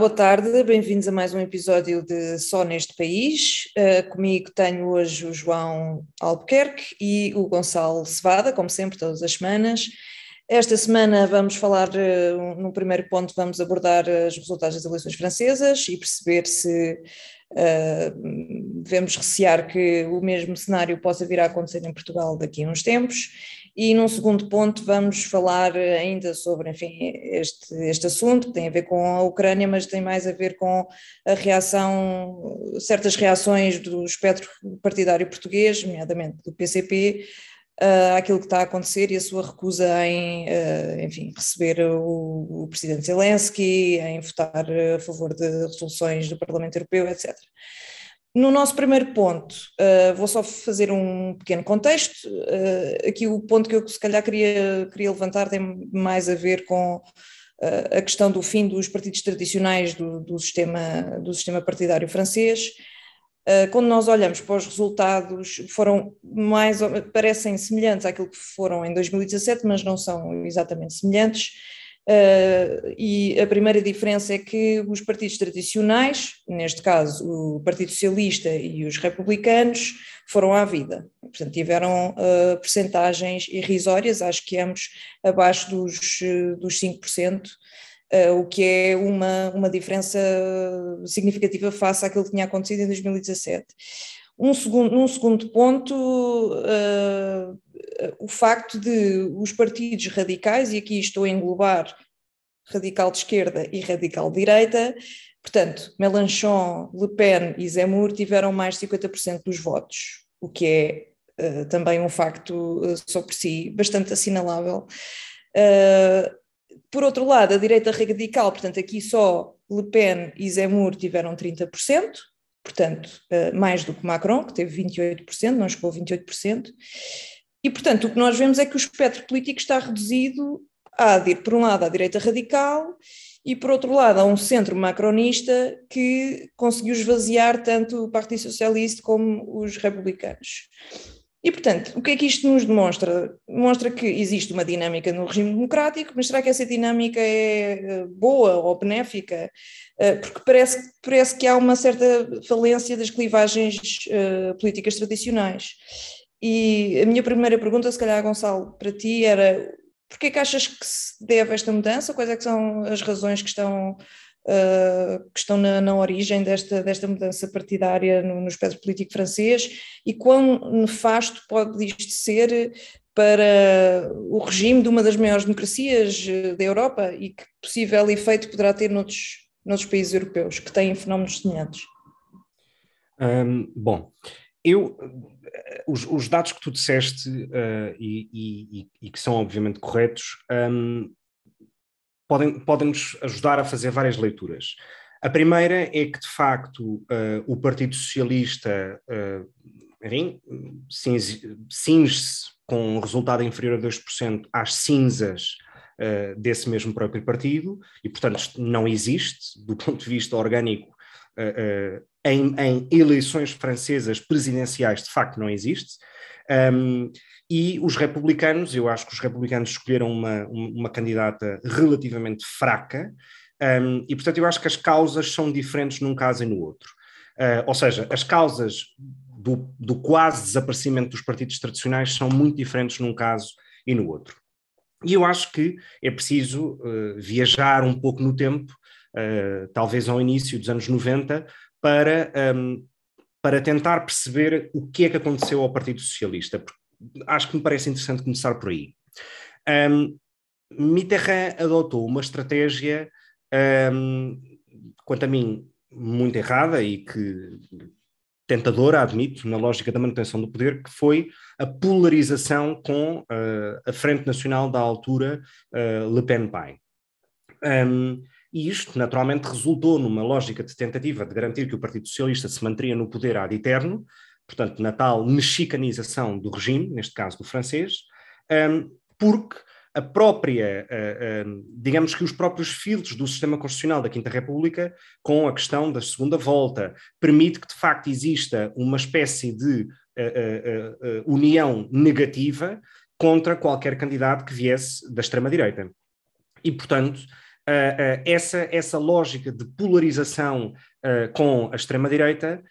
Boa tarde, bem-vindos a mais um episódio de Só Neste País. Uh, comigo tenho hoje o João Albuquerque e o Gonçalo Cevada, como sempre, todas as semanas. Esta semana vamos falar, uh, no primeiro ponto, vamos abordar os resultados das eleições francesas e perceber se uh, devemos recear que o mesmo cenário possa vir a acontecer em Portugal daqui a uns tempos. E num segundo ponto vamos falar ainda sobre, enfim, este, este assunto que tem a ver com a Ucrânia, mas tem mais a ver com a reação, certas reações do espectro partidário português, nomeadamente do PCP, uh, àquilo que está a acontecer e a sua recusa em, uh, enfim, receber o, o presidente Zelensky, em votar a favor de resoluções do Parlamento Europeu, etc. No nosso primeiro ponto, uh, vou só fazer um pequeno contexto. Uh, aqui o ponto que eu se calhar queria, queria levantar tem mais a ver com uh, a questão do fim dos partidos tradicionais do, do, sistema, do sistema partidário francês. quando nós olhamos para os resultados, foram mais, parecem semelhantes àquilo que foram em 2017, mas não são exatamente semelhantes. Uh, e a primeira diferença é que os partidos tradicionais, neste caso o Partido Socialista e os republicanos, foram à vida. Portanto, tiveram uh, percentagens irrisórias, acho que ambos abaixo dos, dos 5%, uh, o que é uma, uma diferença significativa face àquilo que tinha acontecido em 2017. Um segundo, num segundo ponto, uh, o facto de os partidos radicais, e aqui estou a englobar radical de esquerda e radical de direita, portanto, Mélenchon, Le Pen e Zemmour tiveram mais de 50% dos votos, o que é uh, também um facto uh, só por si bastante assinalável. por outro lado, a direita radical, portanto, aqui só Le Pen e Zemmour tiveram 30%, portanto, mais do que Macron, que teve 28%, não chegou a 28%. E, portanto, o que nós vemos é que o espectro político está reduzido a, por um lado, à direita radical e, por outro lado, a um centro macronista que conseguiu esvaziar tanto o Partido Socialista como os republicanos. E, portanto, o que é que isto nos demonstra? Demonstra que existe uma dinâmica no regime democrático, mas será que essa dinâmica é eh, boa ou benéfica? Eh, porque parece, parece que há uma certa falência das clivagens uh, políticas tradicionais. E a minha primeira pergunta, se calhar, Gonçalo, para ti era porquê que achas que se deve esta mudança? Quais é que são as razões que estão uh, que estão na, na, origem desta, desta mudança partidária no, no espectro político francês e quão nefasto pode isto ser para o regime de uma das maiores democracias eh, da Europa e que possível efeito poderá ter noutros, noutros países europeus que têm fenómenos semelhantes? Um, bom, eu, os, os, dados que tu disseste uh, e, e, e, que são obviamente corretos um, podem, podem nos ajudar a fazer várias leituras. A primeira é que, de facto, uh, o Partido Socialista cinge-se com um resultado inferior a 2% às cinzas uh, desse mesmo próprio partido, e, portanto, não existe, do ponto de vista orgânico, em, em, eleições francesas presidenciais, de facto, não existe. Um, e os republicanos, eu acho que os republicanos escolheram uma, uma candidata relativamente fraca, um, e portanto eu acho que as causas são diferentes num caso e no outro. Uh, ou seja, as causas do, do, quase desaparecimento dos partidos tradicionais são muito diferentes num caso e no outro. E eu acho que é preciso uh, viajar um pouco no tempo, uh, talvez ao início dos anos 90, para, um, para tentar perceber o que é que aconteceu ao Partido Socialista, acho que me parece interessante começar por aí. Um, Mitterrand adotou uma estratégia, um, quanto a mim, muito errada e que tentadora, admito, na lógica da manutenção do poder, que foi a polarização com uh, a Frente Nacional da altura, uh, Le Pen-Pai. Um, e isto, naturalmente, resultou numa lógica de tentativa de garantir que o Partido Socialista se manteria no poder ad eterno, portanto, na tal mexicanização do regime, neste caso do francês, porque a própria, uh, digamos que os próprios filtros do sistema constitucional da Quinta República, com a questão da segunda volta, permite que de facto exista uma espécie de uh, união negativa contra qualquer candidato que viesse da extrema-direita. E, portanto, essa, essa lógica de polarização com a extrema-direita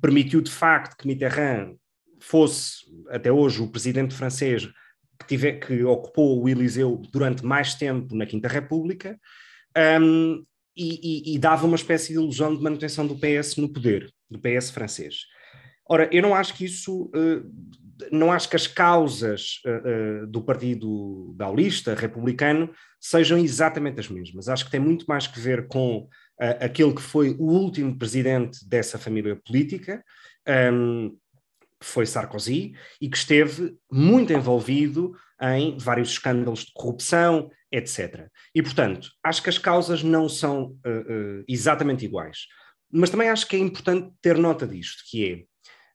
permitiu de facto que Mitterrand fosse até hoje o presidente francês que, tiver, que ocupou o Eliseu durante mais tempo na Quinta República um, e, e, e, dava uma espécie de ilusão de manutenção do PS no poder, do PS francês. Ora, eu não acho que isso, uh, não acho que as causas uh, uh, do Partido Gaulista, republicano, sejam exatamente as mesmas. Acho que tem muito mais que ver com aquele que foi o último presidente dessa família política, um, que foi Sarkozy, e que esteve muito envolvido em vários escândalos de corrupção, etc. E, portanto, acho que as causas não são uh, uh, exatamente iguais. Mas também acho que é importante ter nota disto, que é,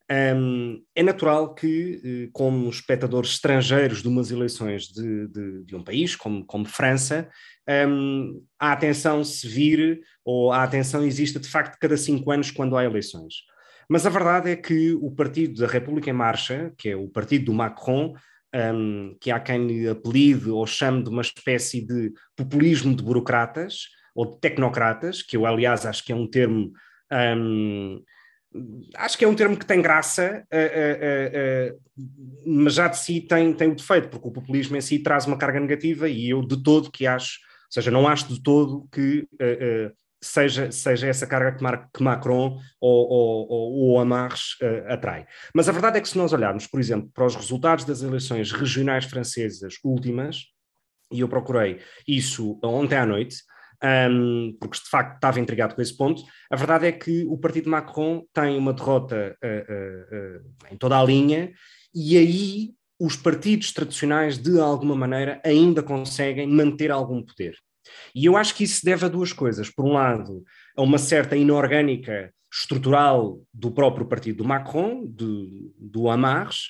um, é natural que, uh, como espectadores estrangeiros de umas eleições de, de, de um país, como, como França, um, a atenção se vire, ou a atenção exista de facto cada cinco anos quando há eleições. Mas a verdade é que o Partido da República em Marcha, que é o partido do Macron, um, que há quem lhe apelide ou chame de uma espécie de populismo de burocratas ou de tecnocratas, que eu, aliás, acho que é um termo. Um, acho que é um termo que tem graça, uh, uh, uh, mas já de si tem, tem o defeito, porque o populismo em si traz uma carga negativa e eu de todo que acho, ou seja, não acho de todo que seja, seja essa carga que, Mar, que Macron ou, ou, ou, ou Amarres uh, atrai. Mas a verdade é que se nós olharmos, por exemplo, para os resultados das eleições regionais francesas últimas, e eu procurei isso ontem à noite, um, porque de facto estava intrigado com esse ponto, a verdade é que o partido Macron tem uma derrota uh, uh, em toda a linha, e aí os partidos tradicionais, de alguma maneira, ainda conseguem manter algum poder. E eu acho que isso se deve a duas coisas. Por um lado, a uma certa inorgânica estrutural do próprio partido do Macron, de, do Amarres,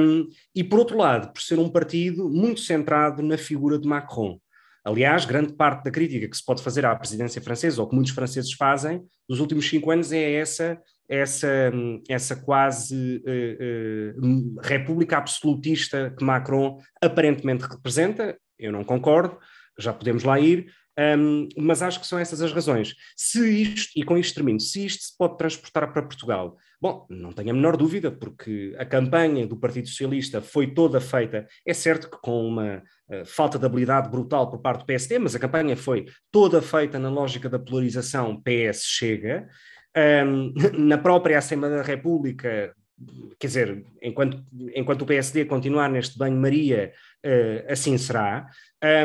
um, e por outro lado, por ser um partido muito centrado na figura de Macron. Aliás, grande parte da crítica que se pode fazer à presidência francesa, ou que muitos franceses fazem, nos últimos cinco anos, é essa, essa, essa quase uh, uh, república absolutista que Macron aparentemente representa. Eu não concordo já podemos lá ir, um, mas acho que são essas as razões. Se isto, e com isto termino, se isto se pode transportar para Portugal, bom, não tenho a menor dúvida, porque a campanha do Partido Socialista foi toda feita, é certo que com uma uh, falta de habilidade brutal por parte do PSD, mas a campanha foi toda feita na lógica da polarização PS-Chega. Um, na própria Assembleia da República, quer dizer, enquanto, enquanto o PSD continuar neste banho-maria, uh, assim será.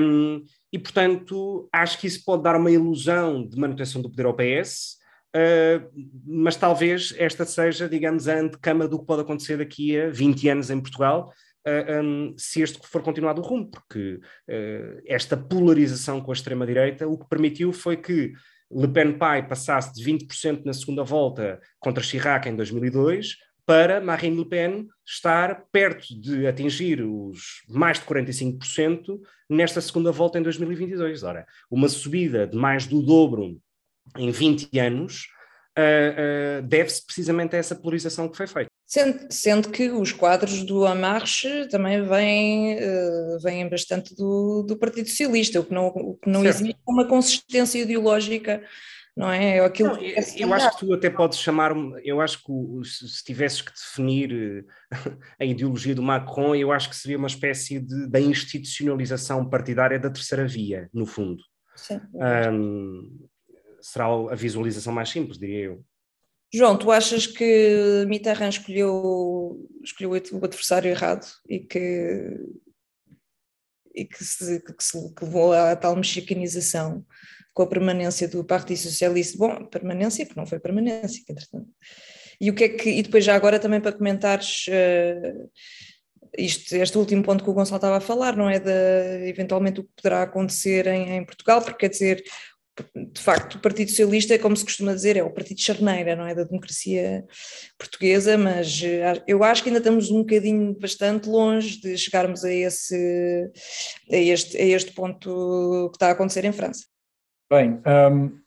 Um, e, portanto, acho que isso pode dar uma ilusão de manutenção do poder ao PS, uh, mas talvez esta seja, digamos, a antecama do que pode acontecer daqui a 20 anos em Portugal, uh, um, se este for continuado o rumo, porque uh, esta polarização com a extrema-direita o que permitiu foi que Le Pen Pai passasse de 20% na segunda volta contra Chirac em 2002 para Marine Le Pen estar perto de atingir os mais de 45% nesta segunda volta em 2022. Ora, uma subida de mais do dobro em 20 anos uh, uh, deve-se precisamente a essa polarização que foi feita. Sendo, sendo, que os quadros do Amarche também vêm, uh, vêm bastante do, do Partido Socialista, o que não, o que não existe uma consistência ideológica não é? é aquilo não, que eu, eu acho que tu até podes chamar, eu acho que se tivesses que definir eh, a ideologia do Macron, eu acho que seria uma espécie de, da institucionalização partidária da terceira via, no fundo. Sim. Um, será a visualização mais simples, diria eu. João, tu achas que Mitterrand escolheu, escolheu o adversário errado e que, e que, se, que, se, que levou à tal mexicanização com a permanência do Partido Socialista. Bom, permanência, que não foi permanência, entretanto. E o que é que, e depois já agora também para comentares uh, isto, este último ponto que o Gonçalo estava a falar, não é? De eventualmente o que poderá acontecer em, em Portugal, porque quer dizer, de facto, o Partido Socialista, como se costuma dizer, é o partido charneira, não é? Da democracia portuguesa, mas eh, eu acho que ainda estamos um bocadinho bastante longe de chegarmos a, esse, a, este, a este ponto que está a acontecer em França. Bem, um,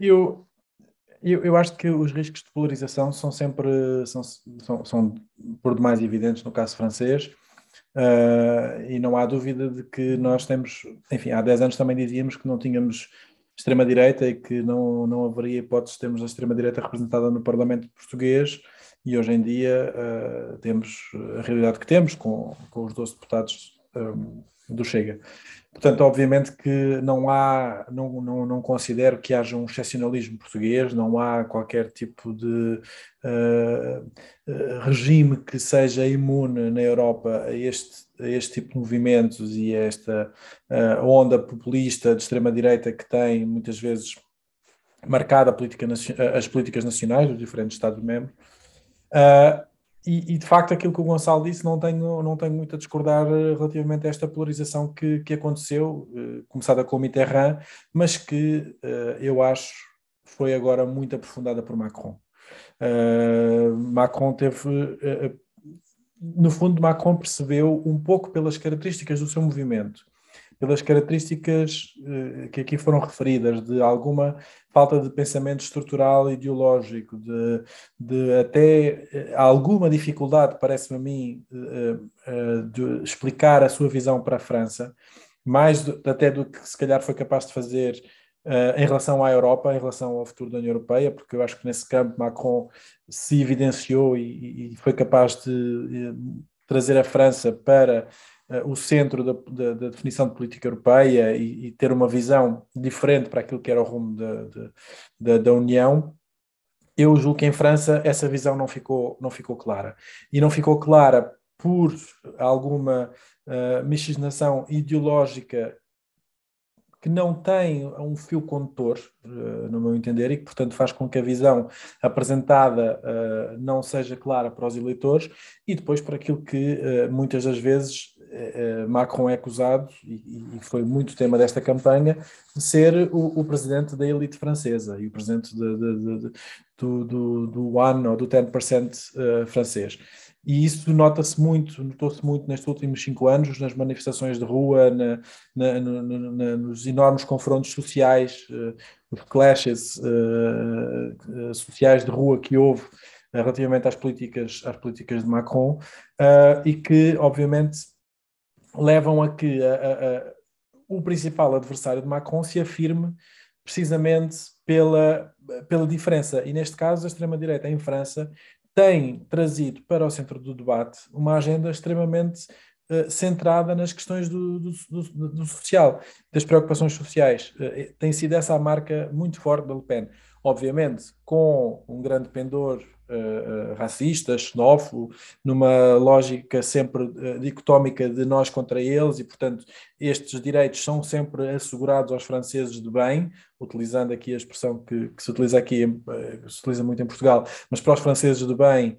eu, eu, eu, acho que os riscos de polarização são sempre são, são, são por demais evidentes no caso francês. Uh, e não há dúvida de que nós temos, enfim, há 10 anos também dizíamos que não tínhamos extrema-direita e que não, não haveria hipótese de termos a extrema-direita representada no Parlamento português e hoje em dia uh, temos a realidade que temos com, com os 12 deputados um, do Chega. Portanto, obviamente que não há, não, não, não considero que haja um excepcionalismo português, não há qualquer tipo de uh, regime que seja imune na Europa a este, a este tipo de movimentos e a esta uh, onda populista de extrema-direita que tem muitas vezes marcado política, as políticas nacionais dos diferentes Estados-membros. Uh, e, e, de facto, aquilo que o Gonçalo disse, não tenho, não tenho muito a discordar eh, relativamente a esta polarização que, que aconteceu, eh, começada com o Mitterrand, mas que eh, eu acho foi agora muito aprofundada por Macron. Macron teve. no fundo, Macron percebeu um pouco pelas características do seu movimento pelas características uh, que aqui foram referidas, de alguma falta de pensamento estrutural ideológico, de, de até uh, alguma dificuldade, parece-me a mim, uh, de explicar a sua visão para a França, mais do, até do que se calhar foi capaz de fazer em relação à Europa, em relação ao futuro da União Europeia, porque eu acho que nesse campo Macron se evidenciou e, e foi capaz de trazer a França para o centro da, da, da, definição de política europeia e, e, ter uma visão diferente para aquilo que era o rumo da, da União, eu julgo que em França essa visão não ficou, não ficou clara. E não ficou clara por alguma uh, miscigenação ideológica que não tem um fio condutor, uh, no meu entender, e que, portanto, faz com que a visão apresentada uh, não seja clara para os eleitores, e depois para aquilo que uh, muitas das vezes Macron é acusado, e, foi muito tema desta campanha, de ser o, presidente da elite francesa e o presidente de, de, de, do, do, do ou do 10% francês. E isso nota-se muito, notou-se muito nestes últimos cinco anos, nas manifestações de rua, na, na, na, nos enormes confrontos sociais, uh, clashes uh, sociais de rua que houve uh, relativamente às políticas, às políticas de Macron, e que, obviamente, levam a que a, a, a, o principal adversário de Macron se afirme precisamente pela, pela diferença. E neste caso, a extrema-direita em França tem trazido para o centro do debate uma agenda extremamente uh, centrada nas questões do, do, do, do, social, das preocupações sociais. Uh, tem sido essa a marca muito forte da Le Pen. Obviamente, com um grande pendor uh, racista, xenófobo, numa lógica sempre uh, dicotómica de nós contra eles, e portanto estes direitos são sempre assegurados aos franceses de bem, utilizando aqui a expressão que, que se utiliza aqui, uh, se utiliza muito em Portugal, mas para os franceses de bem,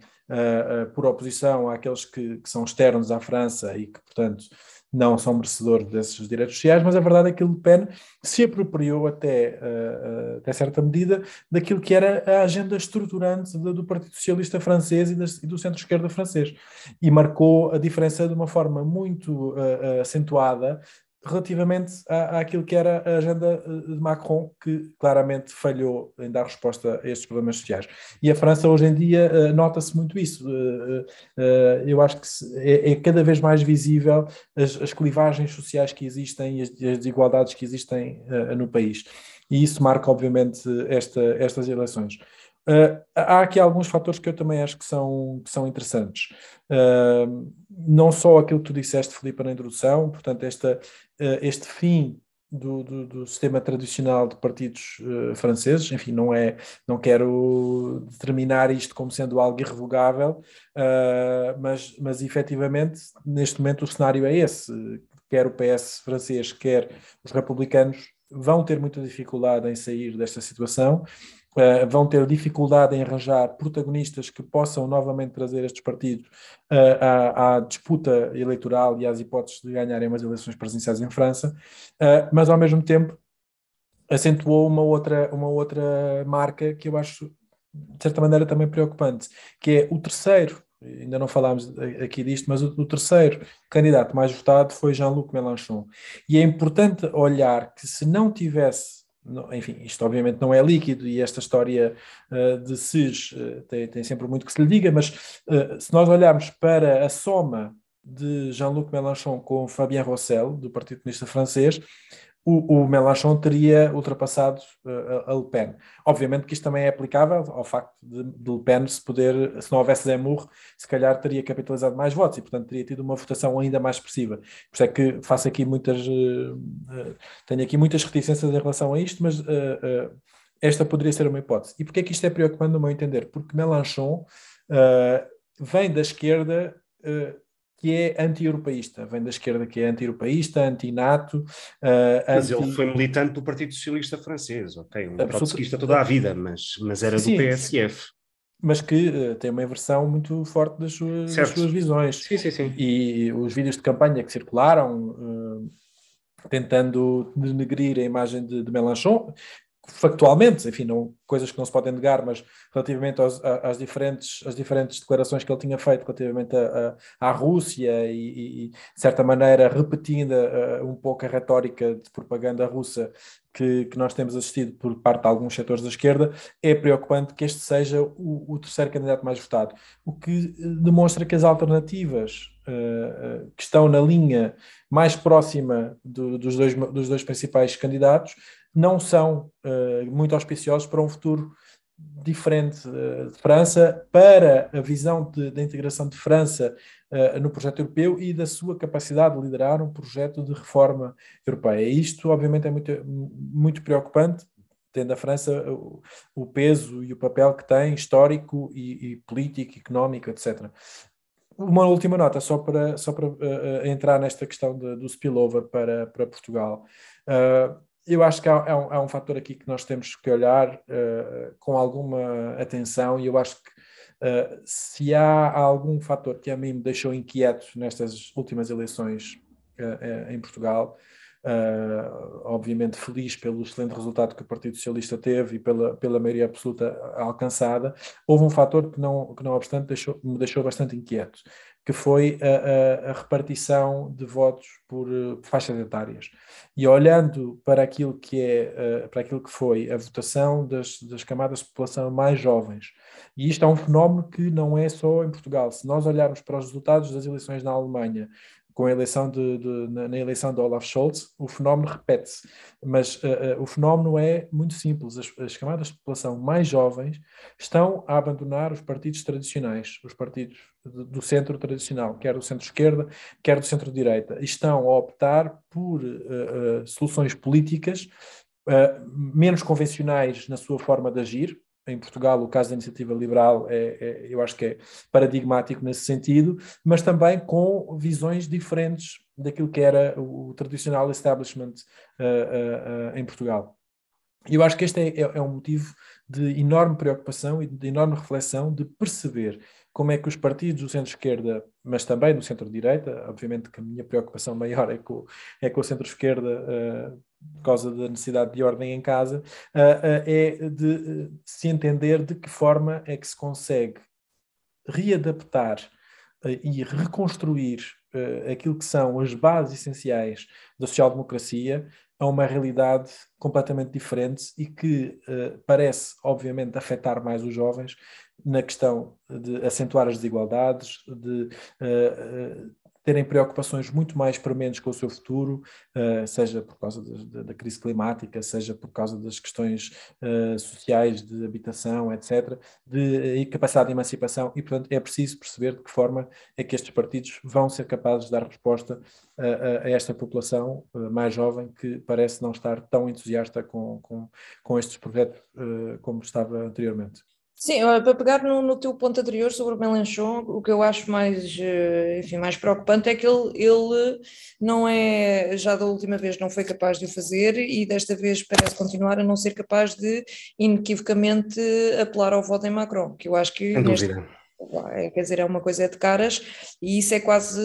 por oposição àqueles que, que são externos à França e que, portanto, não são merecedores desses direitos sociais, mas a verdade é que Le Pen se apropriou até, uh, até certa medida daquilo que era a agenda estruturante do, do Partido Socialista francês e, das, e do centro-esquerda francês. E marcou a diferença de uma forma muito uh, acentuada relativamente à, àquilo que era a agenda eh, de Macron, que claramente falhou em dar resposta a estes problemas sociais. E a França, hoje em dia, uh, nota-se muito isso. Uh, eu acho que é, é, cada vez mais visível as, as clivagens sociais que existem e as, as desigualdades que existem no país. E isso marca, obviamente, esta, estas eleições. Uh, há aqui alguns fatores que eu também acho que são, que são interessantes. Uh, não só aquilo que tu disseste, Filipe, na introdução, portanto, esta, uh, este fim do, do, do, sistema tradicional de partidos franceses, enfim, não é, não quero determinar isto como sendo algo irrevogável, mas, mas efetivamente, neste momento, o cenário é esse. Quer o PS francês, quer os republicanos vão ter muita dificuldade em sair desta situação Uh, vão ter dificuldade em arranjar protagonistas que possam novamente trazer estes partidos uh, à, à, disputa eleitoral e às hipóteses de ganharem umas eleições presidenciais em França, uh, mas ao mesmo tempo acentuou uma outra, uma outra marca que eu acho de certa maneira também preocupante, que é o terceiro, ainda não falámos aqui disto, mas o, terceiro candidato mais votado foi Jean-Luc Mélenchon. E é importante olhar que se não tivesse enfim, isto obviamente não é líquido e esta história uh, de SIS uh, tem, tem, sempre muito que se lhe diga, mas uh, se nós olharmos para a soma de Jean-Luc Mélenchon com Fabien Roussel, do Partido Comunista Francês, o, o teria ultrapassado uh, a Le Pen. Obviamente que isto também é aplicável ao facto de, de Le Pen se poder, se não houvesse Zemmour, se calhar teria capitalizado mais votos e, portanto, teria tido uma votação ainda mais expressiva. Por isso é que faço aqui muitas, uh, uh, tenho aqui muitas reticências em relação a isto, mas esta poderia ser uma hipótese. E porquê é que isto é preocupante no meu entender? Porque Mélenchon vem da esquerda que é anti-europeísta, vem da esquerda que é anti-europeísta, anti-NATO. Uh, mas anti... ele foi militante do Partido Socialista Francês, ok? Um trotskista toda a vida, mas, mas era sim, do PSF. Mas que uh, tem uma versão muito forte das suas, das suas, visões. Sim, sim, sim. E os vídeos de campanha que circularam, uh, tentando denegrir a imagem de, de Mélenchon, factualmente, enfim, não, coisas que não se podem negar, mas relativamente aos, às, diferentes, às diferentes declarações que ele tinha feito relativamente a, a, à Rússia e, e, de certa maneira, repetindo uh, um pouco a retórica de propaganda russa que, que, nós temos assistido por parte de alguns setores da esquerda, é preocupante que este seja o, o terceiro candidato mais votado, o que eh, demonstra que as alternativas uh, que estão na linha mais próxima do, dos, dois, dos dois principais candidatos não são uh, muito auspiciosos para um futuro diferente uh, de França, para a visão da integração de França uh, no projeto europeu e da sua capacidade de liderar um projeto de reforma europeia. Isto, obviamente, é muito, muito preocupante, tendo a França o, o peso e o papel que tem histórico e, e político, económico, etc uma última nota, só para, só para uh, entrar nesta questão de, do spillover para, para Portugal. Uh, eu acho que há, há, um, há, um, fator aqui que nós temos que olhar uh, com alguma atenção e eu acho que uh, se há algum fator que a mim me deixou inquieto nestas últimas eleições uh, em Portugal, obviamente feliz pelo excelente resultado que o Partido Socialista teve e pela, pela maioria absoluta alcançada, houve um fator que não, que não obstante deixou, me deixou bastante inquieto, que foi a, a, a repartição de votos por, por, faixas etárias. E olhando para aquilo que é, uh, para aquilo que foi a votação das, das camadas de população mais jovens, e isto é um fenómeno que não é só em Portugal. Se nós olharmos para os resultados das eleições na Alemanha, com a eleição de, de na, na, eleição de Olaf Scholz, o fenómeno repete-se. Mas uh, uh, o fenómeno é muito simples. As, as, camadas de população mais jovens estão a abandonar os partidos tradicionais, os partidos do, do centro tradicional, quer do centro-esquerda, quer do centro-direita. Estão a optar por uh, soluções políticas menos convencionais na sua forma de agir, em Portugal, o caso da iniciativa liberal, é, é, eu acho que é paradigmático nesse sentido, mas também com visões diferentes daquilo que era o, tradicional establishment uh, uh, uh, em Portugal. Eu acho que este é, é, é um motivo de enorme preocupação e de enorme reflexão de perceber como é que os partidos do centro-esquerda, mas também do centro-direita, obviamente que a minha preocupação maior é com, é com o centro-esquerda uh, por causa da necessidade de ordem em casa, uh, uh, é de se entender de que forma é que se consegue readaptar e reconstruir aquilo que são as bases essenciais da social-democracia a uma realidade completamente diferente e que parece, obviamente, afetar mais os jovens na questão de acentuar as desigualdades, de terem preocupações muito mais prementes com o seu futuro, uh, seja por causa da, crise climática, seja por causa das questões uh, sociais de habitação, etc., de uh, capacidade de emancipação, e portanto é preciso perceber de que forma é que estes partidos vão ser capazes de dar resposta a, a esta população mais jovem que parece não estar tão entusiasta com, com, com estes projetos como estava anteriormente. Sim, para pegar no, no, teu ponto anterior sobre o Melanchon, o que eu acho mais, eh, enfim, mais preocupante é que ele, ele não é, já da última vez não foi capaz de o fazer e desta vez parece continuar a não ser capaz de inequivocamente apelar ao voto em Macron, que eu acho que... Sem dúvida. É, quer dizer, é uma coisa de caras e isso é quase,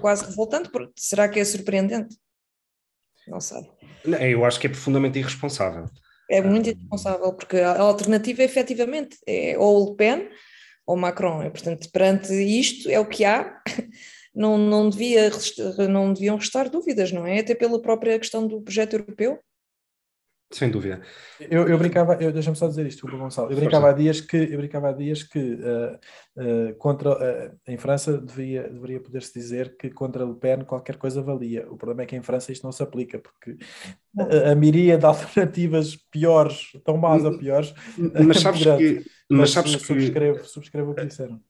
quase revoltante, porque será que é surpreendente? Não sei. Eu acho que é profundamente irresponsável. É muito irresponsável, porque a alternativa efetivamente é ou Le Pen ou Macron. E, portanto, perante isto é o que há, não, não, devia, não deviam restar dúvidas, não é? Até pela própria questão do projeto europeu. Sem dúvida. Eu, eu brincava, eu, deixa-me só dizer isto, Hugo Gonçalo. Eu brincava há dias que, eu brincava há dias que uh, uh, contra, uh, em França devia, deveria poder-se dizer que contra Le Pen qualquer coisa valia. O problema é que em França isto não se aplica, porque a, a miríade de alternativas piores, tão más ou piores. Mas sabes que. Mas sabes que subscrevo, subscrevo o que disseram.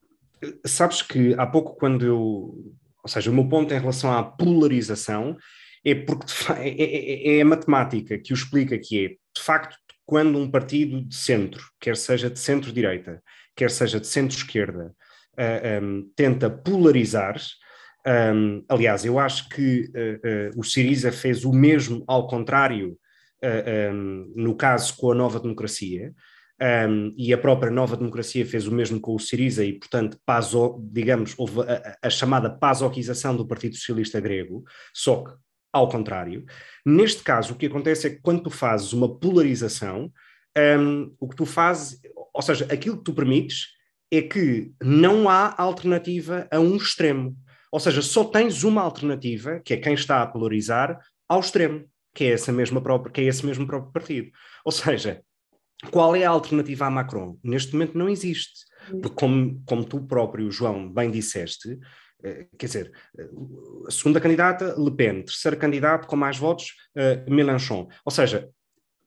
Sabes que há pouco, quando eu. Ou seja, o meu ponto em relação à polarização é porque é, é, é, é, a matemática que o explica que é, de facto, quando um partido de centro, quer seja de centro-direita, quer seja de centro-esquerda, uh, um, tenta polarizar, um, aliás, eu acho que uh, uh, o Siriza fez o mesmo ao contrário, um, no caso com a Nova Democracia, e a própria Nova Democracia fez o mesmo com o Siriza e, portanto, paso, digamos, houve a, a chamada pasoquização do Partido Socialista Grego, só que ao contrário. Neste caso, o que acontece é que quando tu fazes uma polarização, um, o que tu fazes, ou seja, aquilo que tu permites é que não há alternativa a um extremo. Ou seja, só tens uma alternativa, que é quem está a polarizar, ao extremo, que é, essa mesma própria, que é esse mesmo próprio partido. Ou seja, qual é a alternativa a Macron? Neste momento não existe. Porque, como, como tu próprio, João, bem disseste, quer dizer, eh, a segunda candidata, Le Pen, terceiro candidato com mais votos, uh, Mélenchon. Ou seja,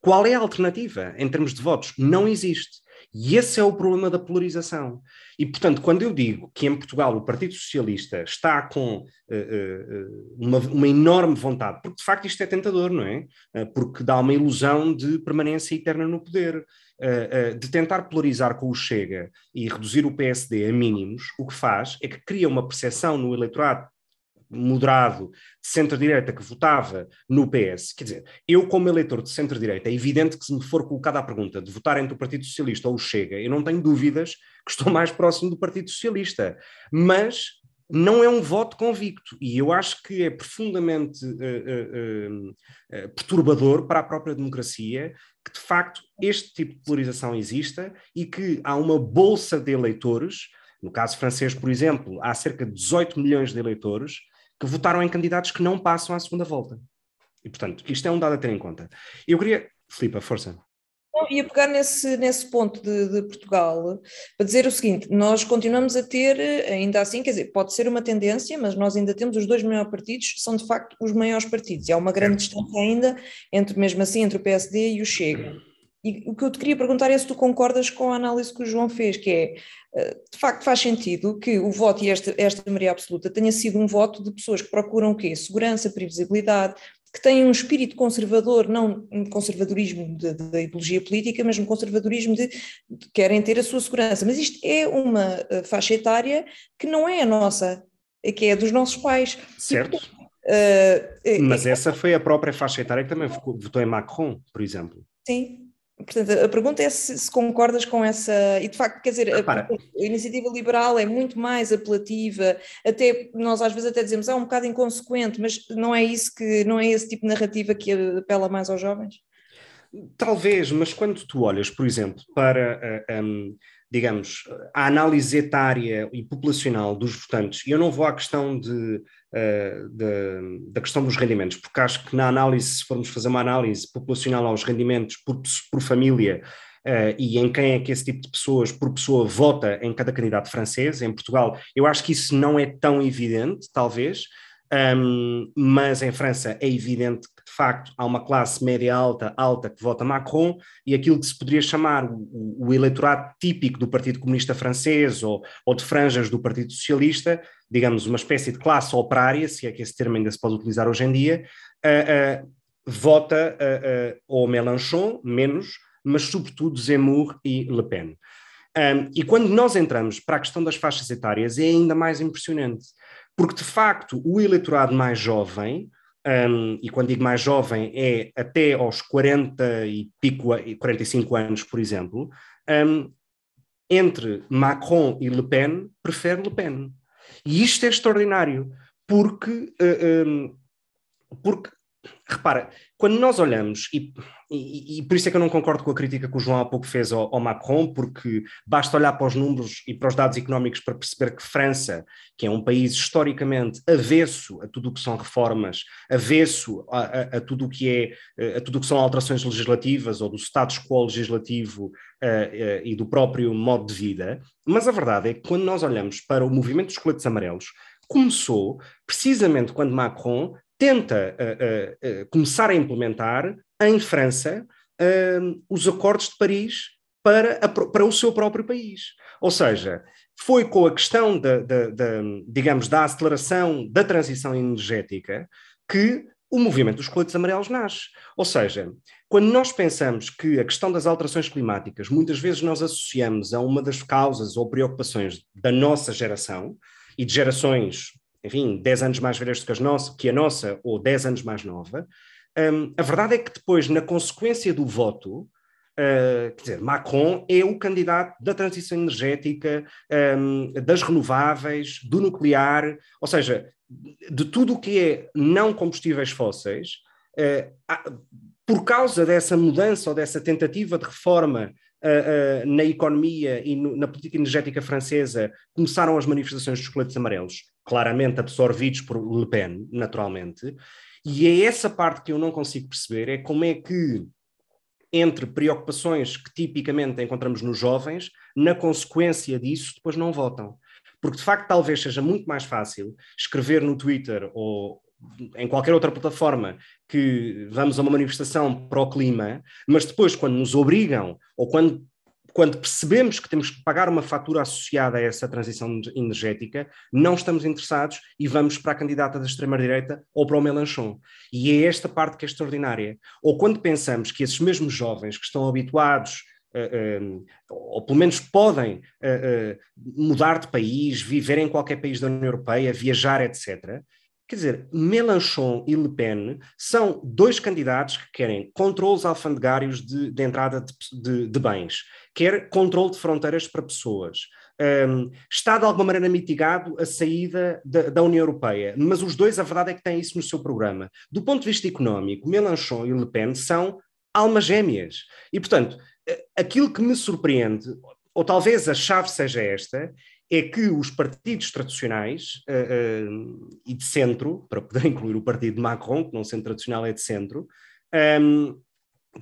qual é a alternativa em termos de votos? Não existe. E esse é o problema da polarização. E, portanto, quando eu digo que em Portugal o Partido Socialista está com uh, uh, uma, uma, enorme vontade, porque de facto isto é tentador, não é? Uh, porque dá uma ilusão de permanência eterna no poder. de tentar polarizar com o Chega e reduzir o PSD a mínimos, o que faz é que cria uma percepção no eleitorado moderado de centro-direita que votava no PS, quer dizer, eu como eleitor de centro-direita, é evidente que se me for colocada a pergunta de votar entre o Partido Socialista ou o Chega, eu não tenho dúvidas que estou mais próximo do Partido Socialista, mas não é um voto convicto e eu acho que é profundamente uh, uh, uh, perturbador para a própria democracia que de facto este tipo de polarização exista e que há uma bolsa de eleitores no caso francês, por exemplo, há cerca de 18 milhões de eleitores que votaram em candidatos que não passam à segunda volta. E, portanto, isto é um dado a ter em conta. Eu queria. Filipe, força. Não, ia pegar nesse, nesse ponto de, de, Portugal para dizer o seguinte: nós continuamos a ter, ainda assim, quer dizer, pode ser uma tendência, mas nós ainda temos os dois maiores partidos, são de facto os maiores partidos, e há uma grande distância ainda, entre mesmo assim, entre o PSD e o Chega. E o que eu te queria perguntar é se tu concordas com a análise que o João fez, que é, eh, de facto faz sentido que o voto e esta, esta maioria absoluta tenha sido um voto de pessoas que procuram o quê? Segurança, previsibilidade, que têm um espírito conservador, não um conservadorismo da ideologia política, mas um conservadorismo de, de, querem ter a sua segurança. Mas isto é uma eh, faixa etária que não é a nossa, que é dos nossos pais. Certo. E, uh, mas é, essa foi a própria faixa etária que também votou em Macron, por exemplo. Sim, Portanto, a pergunta é se, se, concordas com essa. E de facto, quer dizer, a, a, iniciativa liberal é muito mais apelativa, até nós às vezes até dizemos, é ah, um bocado inconsequente, mas não é isso que não é esse tipo de narrativa que apela mais aos jovens? Talvez, mas quando tu olhas, por exemplo, para uh, eh, um, digamos, a análise etária e populacional dos votantes, e eu não vou à questão de, uh, de, da questão dos rendimentos, porque acho que na análise, se formos fazer uma análise populacional aos rendimentos por, por família, Uh, e em quem é que esse tipo de pessoas, por pessoa, vota em cada candidato francês, em Portugal, eu acho que isso não é tão evidente, talvez, um, mas em França é evidente facto, há uma classe média alta, alta que vota Macron, e aquilo que se poderia chamar o, o eleitorado típico do Partido Comunista Francês ou, ou, de franjas do Partido Socialista, digamos, uma espécie de classe operária, se é que esse termo ainda se pode utilizar hoje em dia, uh, uh, vota uh, ou Mélenchon, menos, mas sobretudo Zemmour e Le Pen. Um, e quando nós entramos para a questão das faixas etárias, é ainda mais impressionante porque de facto o eleitorado mais jovem, um, e quando digo mais jovem é até aos 40 e pico, 45 anos, por exemplo, um, entre Macron e Le Pen, prefere Le Pen. E isto é extraordinário, porque, uh, um, porque repara, quando nós olhamos, e, e, e, por isso é que eu não concordo com a crítica que o João há pouco fez ao, ao, Macron, porque basta olhar para os números e para os dados económicos para perceber que França, que é um país historicamente avesso a tudo o que são reformas, avesso a, a, a tudo o que é, a tudo o que são alterações legislativas ou do status quo legislativo uh, uh, e do próprio modo de vida, mas a verdade é que quando nós olhamos para o movimento dos coletes amarelos, começou precisamente quando Macron tenta uh, uh, começar a implementar em França os acordos de Paris para, a, para o seu próprio país. Ou seja, foi com a questão da, digamos, da aceleração da transição energética que o movimento dos coletes amarelos nasce. Ou seja, quando nós pensamos que a questão das alterações climáticas, muitas vezes nós associamos a uma das causas ou preocupações da nossa geração e de gerações enfim, 10 anos mais velhas que, nossa, que a nossa, ou 10 anos mais nova, um, a verdade é que depois, na consequência do voto, uh, quer dizer, Macron é o candidato da transição energética, um, das renováveis, do nuclear, ou seja, de tudo o que é não combustíveis fósseis, uh, por causa dessa mudança ou dessa tentativa de reforma uh, uh, na economia e no, na política energética francesa, começaram as manifestações dos coletes amarelos, claramente absorvidos por Le Pen, naturalmente, e é essa parte que eu não consigo perceber, é como é que entre preocupações que tipicamente encontramos nos jovens, na consequência disso, depois não votam. Porque de facto talvez seja muito mais fácil escrever no Twitter ou em qualquer outra plataforma que vamos a uma manifestação para o clima, mas depois, quando nos obrigam ou quando, quando percebemos que temos que pagar uma fatura associada a essa transição energética, não estamos interessados e vamos para a candidata da extrema-direita ou para o Melanchon. E é esta parte que é extraordinária. Ou quando pensamos que esses mesmos jovens que estão habituados Uh, uh, ou pelo menos podem uh, mudar de país, viver em qualquer país da União Europeia, viajar, etc. Quer dizer, Mélenchon e Le Pen são dois candidatos que querem controles alfandegários de, de entrada de, de, de, bens, quer controle de fronteiras para pessoas. Um, está de alguma maneira mitigado a saída da, da, União Europeia, mas os dois, a verdade é que têm isso no seu programa. Do ponto de vista económico, Mélenchon e Le Pen são almas gêmeas. E, portanto, aquilo que me surpreende, ou talvez a chave seja esta, é que os partidos tradicionais uh, uh, e de centro, para poder incluir o partido de Macron, que não sendo tradicional é de centro, um, ehm,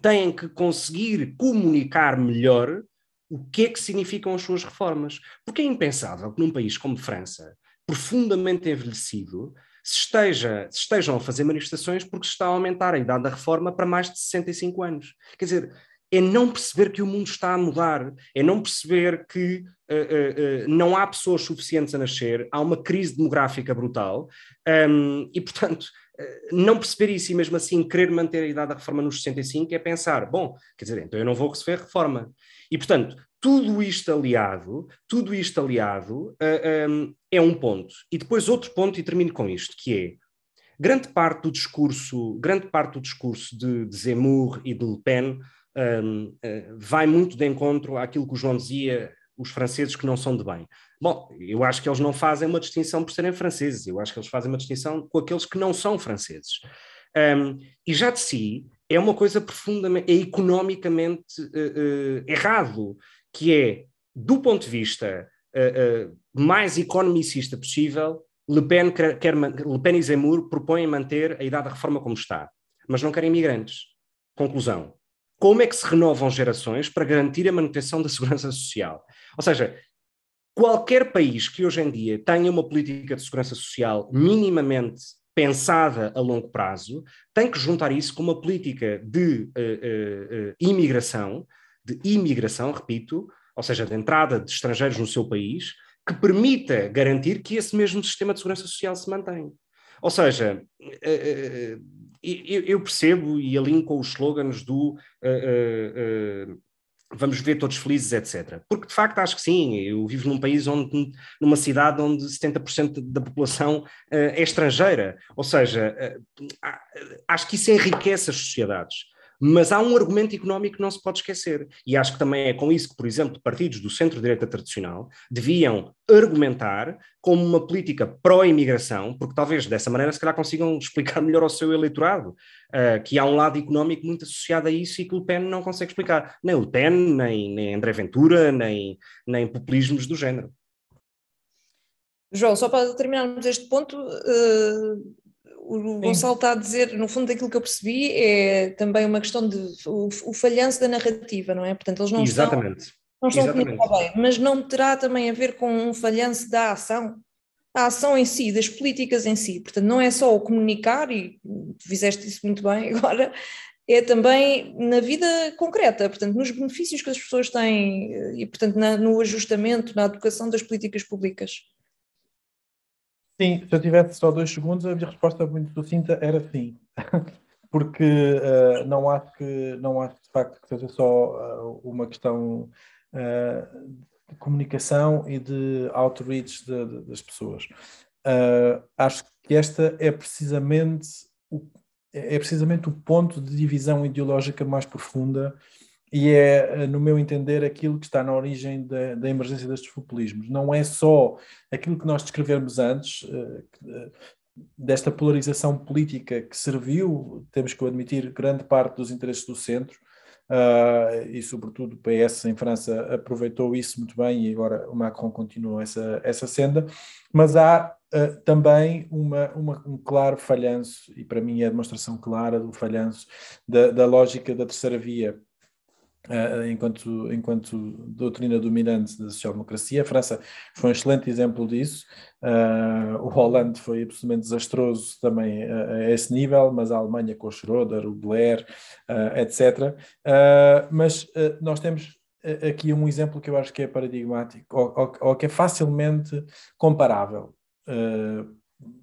têm que conseguir comunicar melhor o que é que significam as suas reformas. Porque é impensável que num país como França, profundamente envelhecido, se, esteja, se estejam a fazer manifestações porque se está a aumentar a idade da reforma para mais de 65 anos. Quer dizer, é não perceber que o mundo está a mudar, é não perceber que uh, uh, uh, não há pessoas suficientes a nascer, há uma crise demográfica brutal, um, e portanto, não perceber isso e mesmo assim querer manter a idade da reforma nos 65 é pensar, bom, quer dizer, então eu não vou receber reforma. E portanto, tudo isto aliado, tudo isto aliado um, é um ponto. E depois outro ponto, e termino com isto, que é grande parte do discurso, grande parte do discurso de, de Zemmour e de Le Pen um, uh, eh, vai muito de encontro àquilo que o João dizia, os franceses que não são de bem. Bom, eu acho que eles não fazem uma distinção por serem franceses, eu acho que eles fazem uma distinção com aqueles que não são franceses. Um, e já de si é uma coisa profundamente, é economicamente uh, uh, errado, que é, do ponto de vista mais economicista possível, Le Pen, quer, quer, Le Pen e Zemmour propõem manter a idade da reforma como está, mas não querem imigrantes. Conclusão, como é que se renovam gerações para garantir a manutenção da segurança social. Ou seja, qualquer país que hoje em dia tenha uma política de segurança social minimamente pensada a longo prazo tem que juntar isso com uma política de uh, uh, imigração, de imigração, repito, ou seja, de entrada de estrangeiros no seu país, que permita garantir que esse mesmo sistema de segurança social se mantenha. Ou seja, eu, percebo e alinho com os slogans do vamos ver todos felizes, etc. Porque de facto acho que sim, eu vivo num país onde, numa cidade onde 70% da população é estrangeira, ou seja, acho que isso enriquece as sociedades. Mas há um argumento económico que não se pode esquecer. E acho que também é com isso que, por exemplo, partidos do centro-direita tradicional deviam argumentar como uma política pró-imigração, porque talvez dessa maneira se calhar consigam explicar melhor ao seu eleitorado uh, que há um lado económico muito associado a isso e que o Pen não consegue explicar. Nem o Pen, nem, nem André Ventura, nem, nem populismos do género. João, só para terminarmos este ponto, uh, o Gonçalo está a dizer, no fundo, daquilo que eu percebi, é também uma questão de o, o falhanço da narrativa, não é? Portanto, eles não Exatamente. estão, não estão bem, mas não terá também a ver com um falhanço da ação, a ação em si, das políticas em si. Portanto, não é só o comunicar, e fizeste isso muito bem agora, é também na vida concreta, portanto, nos benefícios que as pessoas têm e, portanto, na, no ajustamento, na educação das políticas públicas. Sim, se eu tivesse só dois segundos, a minha resposta muito sucinta era sim. Porque uh, não, acho que, não acho de facto que seja só uh, uma questão uh, de comunicação e de outreach de, de, das pessoas. acho que esta é precisamente, o, é precisamente o ponto de divisão ideológica mais profunda e é, eh, no meu entender, aquilo que está na origem da, da, emergência destes populismos. Não é só aquilo que nós descrevemos antes, eh, eh, desta polarização política que serviu, temos que admitir, grande parte dos interesses do centro, e sobretudo o PS em França aproveitou isso muito bem e agora o Macron continua essa, essa senda, mas há também uma, uma, um claro falhanço, e para mim é a demonstração clara do falhanço da, da lógica da terceira via Uh, enquanto, enquanto doutrina dominante da social-democracia. A França foi um excelente exemplo disso. Uh, o Hollande foi absolutamente desastroso também a, a, esse nível, mas a Alemanha com o Schroeder, o Blair, uh, etc. mas nós temos aqui um exemplo que eu acho que é paradigmático, ou, ou, ou que é facilmente comparável.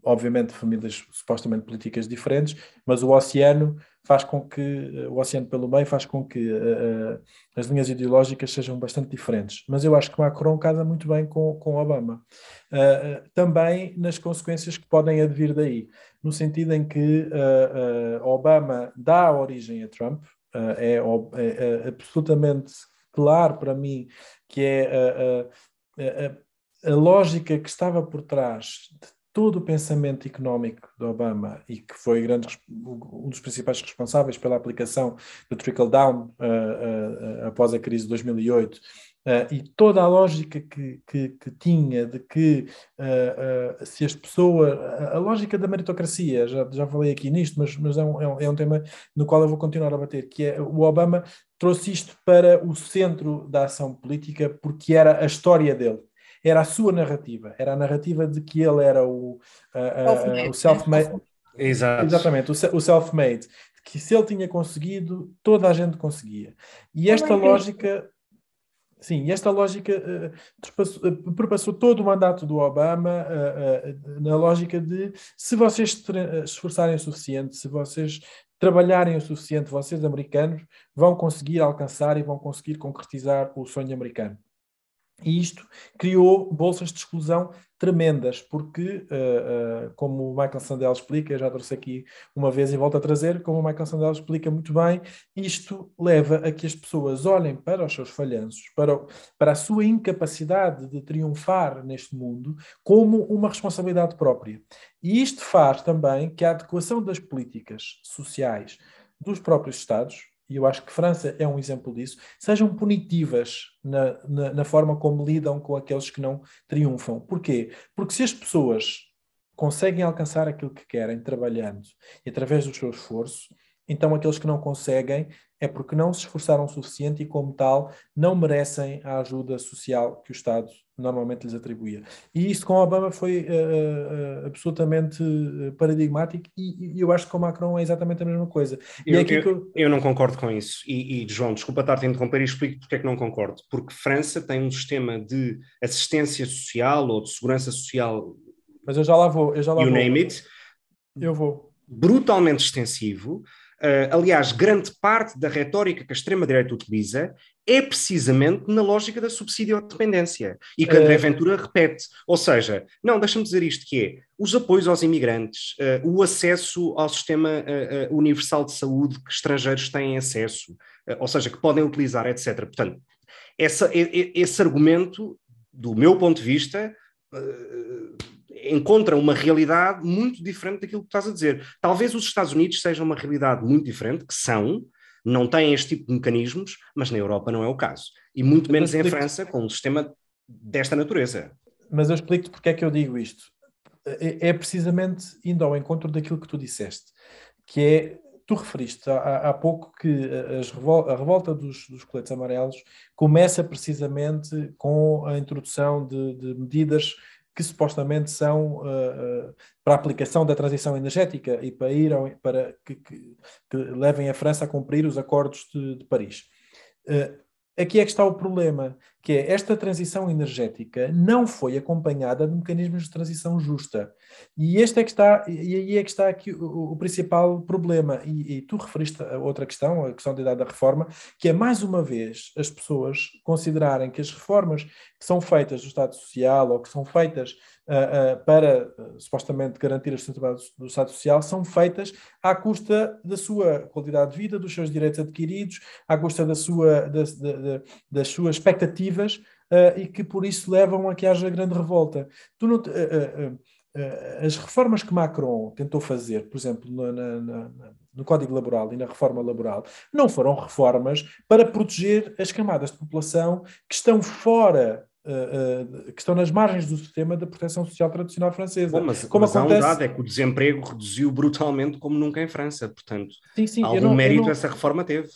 obviamente, famílias supostamente políticas diferentes, mas o oceano faz com que eh, o oceano pelo meio faz com que uh, as linhas ideológicas sejam bastante diferentes. Mas eu acho que Macron casa muito bem com, com Obama. Uh, também nas consequências que podem advir daí, no sentido em que Obama dá origem a Trump, é, é, é, absolutamente claro para mim que é a, a lógica que estava por trás de todo o pensamento económico de Obama e que foi grande, um dos principais responsáveis pela aplicação do trickle-down uh, uh, uh, após a crise de 2008, e toda a lógica que, que, que tinha de que se as pessoas, a, lógica da meritocracia, já, já falei aqui nisto, mas, mas é, um, é, um, é tema no qual eu vou continuar a bater, que é o Obama trouxe isto para o centro da ação política porque era a história dele era a sua narrativa, era a narrativa de que ele era o, uh, uh, o self-made. Exato. Exatamente, o, self-made. Que se ele tinha conseguido, toda a gente conseguia. E esta lógica. Sim, esta lógica uh, perpassou todo o mandato do Obama uh, uh, na lógica de se vocês se esforçarem o suficiente, se vocês trabalharem o suficiente, vocês americanos vão conseguir alcançar e vão conseguir concretizar o sonho americano. E isto criou bolsas de exclusão tremendas, porque, uh, uh, como o Michael Sandel explica, já trouxe aqui uma vez e volto a trazer, como o Michael Sandel explica muito bem, isto leva a que as pessoas olhem para os seus falhanços, para, para a sua incapacidade de triunfar neste mundo, como uma responsabilidade própria. E isto faz também que a adequação das políticas sociais dos próprios Estados, e eu acho que França é um exemplo disso, sejam punitivas na, na, na, forma como lidam com aqueles que não triunfam. Porquê? Porque se as pessoas conseguem alcançar aquilo que querem trabalhando e através do seu esforço, então aqueles que não conseguem é porque não se esforçaram o suficiente e, como tal, não merecem a ajuda social que o Estado normalmente lhes atribuía. E isso com Obama foi uh, uh, absolutamente paradigmático e, e, eu acho que com Macron é exatamente a mesma coisa. Eu, é eu, eu... eu, não concordo com isso. E, e João, desculpa estar-te a interromper e explico porque é que não concordo. Porque França tem um sistema de assistência social ou de segurança social. Mas eu já lá vou. Eu já lá you vou. name it. Eu vou. Brutalmente extensivo aliás, grande parte da retórica que a extrema-direita utiliza é precisamente na lógica da subsídio-dependência e que André Ventura repete. Ou seja, não, deixa-me dizer isto que é, os apoios aos imigrantes, uh, o acesso ao sistema uh, universal de saúde que estrangeiros têm acesso, ou seja, que podem utilizar, etc. Portanto, essa, esse argumento, do meu ponto de vista, encontra uma realidade muito diferente daquilo que estás a dizer. Talvez os Estados Unidos sejam uma realidade muito diferente, que são, não têm este tipo de mecanismos, mas na Europa não é o caso. E muito menos em França, com um sistema desta natureza. Mas eu explico-te porque é que eu digo isto. É, é precisamente indo ao encontro daquilo que tu disseste, que é tu referiste há, há pouco que revol a revolta dos, dos, coletes amarelos começa precisamente com a introdução de, de medidas que supostamente são uh, uh, para a aplicação da transição energética e para ir ao, para que, que, que, levem a França a cumprir os acordos de, de Paris. Uh, aqui é que está o problema, que é esta transição energética não foi acompanhada de mecanismos de transição justa. E este é que está, e aí é que está aqui o, o principal problema. E, e, tu referiste a outra questão, a questão da idade da reforma, que é mais uma vez as pessoas considerarem que as reformas que são feitas do Estado Social ou que são feitas uh, uh, para uh, supostamente garantir a sustentabilidade do Estado Social são feitas à custa da sua qualidade de vida, dos seus direitos adquiridos, à custa da sua, da, da, das suas expectativas e que por isso levam a que haja grande revolta. Não, as reformas que Macron tentou fazer, por exemplo, na, na, na, no Código Laboral e na reforma laboral, não foram reformas para proteger as camadas de população que estão fora uh, que estão nas margens do sistema da proteção social tradicional francesa. Bom, mas, como mas acontece... há um dado, é que o desemprego reduziu brutalmente como nunca em França, portanto, sim, sim, algum não, mérito não... essa reforma teve.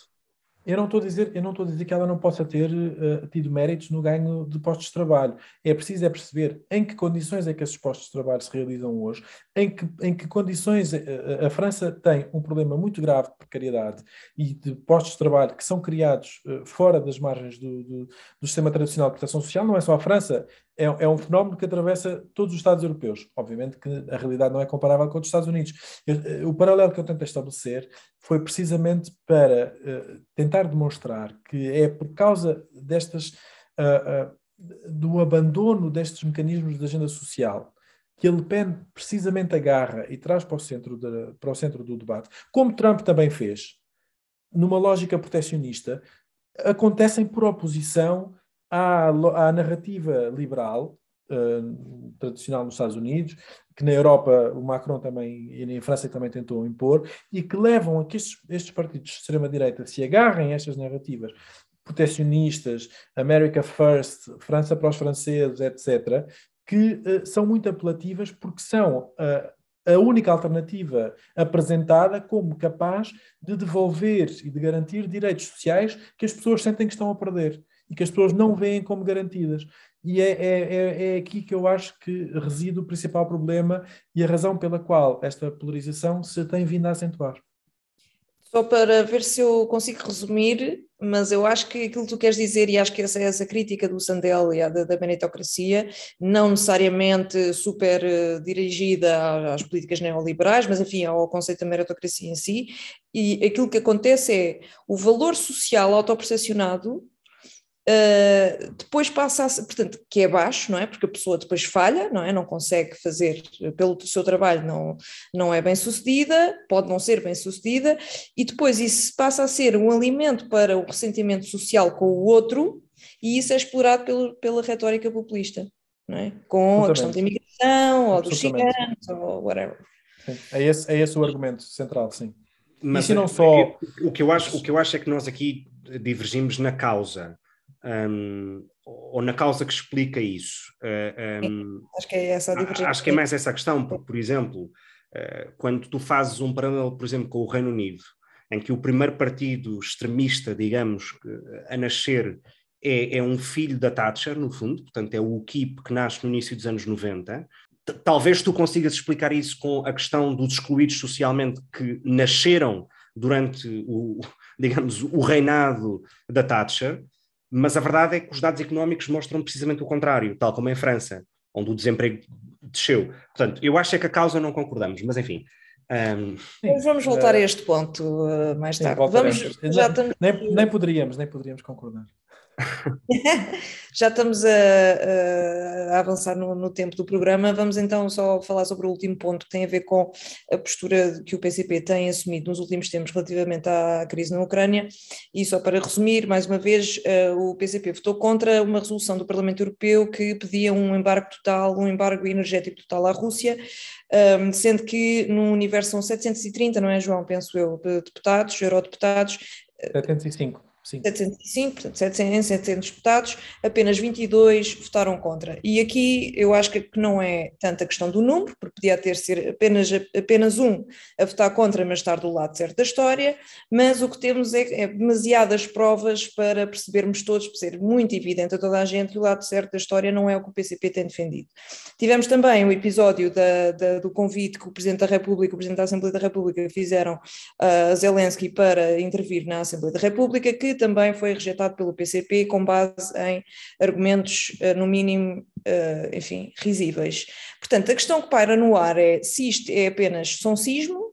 Eu não estou a dizer, eu não estou a dizer que ela não possa ter uh, tido méritos no ganho de postos de trabalho. É preciso é perceber em que condições é que esses postos de trabalho se realizam hoje, em que, em que condições uh, a França tem um problema muito grave de precariedade e de postos de trabalho que são criados uh, fora das margens do, do, do, sistema tradicional de proteção social. Não é só a França, é, é, um fenómeno que atravessa todos os Estados europeus. Obviamente que a realidade não é comparável com os Estados Unidos. Eu, o paralelo que eu tento estabelecer foi precisamente para uh, tentar demonstrar que é por causa destas, uh, uh, do abandono destes mecanismos de agenda social que a Le Pen precisamente agarra e traz para o centro, de, para o centro do debate, como Trump também fez, numa lógica protecionista, acontecem por oposição à, narrativa liberal uh, tradicional nos Estados Unidos, que na Europa o Macron também e em França também tentou impor, e que levam a que estes, estes partidos de extrema-direita se agarrem a estas narrativas protecionistas, America First, França para os franceses, etc., que uh, são muito apelativas porque são uh, a única alternativa apresentada como capaz de devolver e de garantir direitos sociais que as pessoas sentem que estão a perder e que as pessoas não veem como garantidas. E é, é, é, é aqui que eu acho que reside o principal problema e a razão pela qual esta polarização se tem vindo a acentuar. Só para ver se eu consigo resumir, mas eu acho que aquilo que tu queres dizer, e acho que essa essa crítica do Sandel e da, da meritocracia, não necessariamente super uh, dirigida às políticas neoliberais, mas enfim, ao conceito da meritocracia em si, e aquilo que acontece é o valor social autopercepcionado Uh, depois passa a portanto, que é baixo, não é? Porque a pessoa depois falha, não é? Não consegue fazer pelo seu trabalho, não, não é bem sucedida, pode não ser bem sucedida, e depois isso passa a ser um alimento para o ressentimento social com o outro, e isso é explorado pelo, pela retórica populista, não é? Com a questão da imigração, ou dos ciganos, ou whatever. Sim. É, esse, é esse o argumento central, sim. Mas não só... o, que eu acho, o que eu acho é que nós aqui divergimos na causa um, ou na causa que explica isso. Um, acho que é essa a divergência. Acho que é mais essa a questão, porque, por exemplo, uh, quando tu fazes um paralelo, por exemplo, com o Reino Unido, em que o primeiro partido extremista, digamos, a nascer é, é um filho da Thatcher, no fundo, portanto é o UKIP que nasce no início dos anos 90, talvez tu consigas explicar isso com a questão dos excluídos socialmente que nasceram durante o, digamos, o reinado da Thatcher, mas a verdade é que os dados económicos mostram precisamente o contrário, tal como em França, onde o desemprego desceu. Portanto, eu acho é que a causa não concordamos, mas enfim. Um, vamos voltar a este ponto uh, mais tarde. Vamos, já estamos... nem, nem poderíamos, nem poderíamos concordar. Já estamos a, a, avançar no, no, tempo do programa. Vamos então só falar sobre o último ponto que tem a ver com a postura que o PCP tem assumido nos últimos tempos relativamente à crise na Ucrânia. E só para resumir, mais uma vez, uh, o PCP votou contra uma resolução do Parlamento Europeu que pedia um embargo total, um embargo energético total à Rússia. Um, sendo que no universo são 730, não é, João? Penso eu, de deputados, eurodeputados. 705. 705, portanto 700, 700 deputados, apenas 22 votaram contra. E aqui eu acho que não é tanta questão do número, porque podia ter ser apenas, apenas um a votar contra, mas estar do lado certo da história, mas o que temos é, é demasiadas provas para percebermos todos, para ser muito evidente a toda a gente que o lado certo da história não é o que o PCP tem defendido. Tivemos também o episódio da, da, do convite que o Presidente da República, o Presidente da Assembleia da República fizeram a Zelensky para intervir na Assembleia da República, que também foi rejeitado pelo PCP com base em argumentos, eh, no mínimo, eh, enfim, risíveis. Portanto, a questão que paira no ar é se isto é apenas sonsismo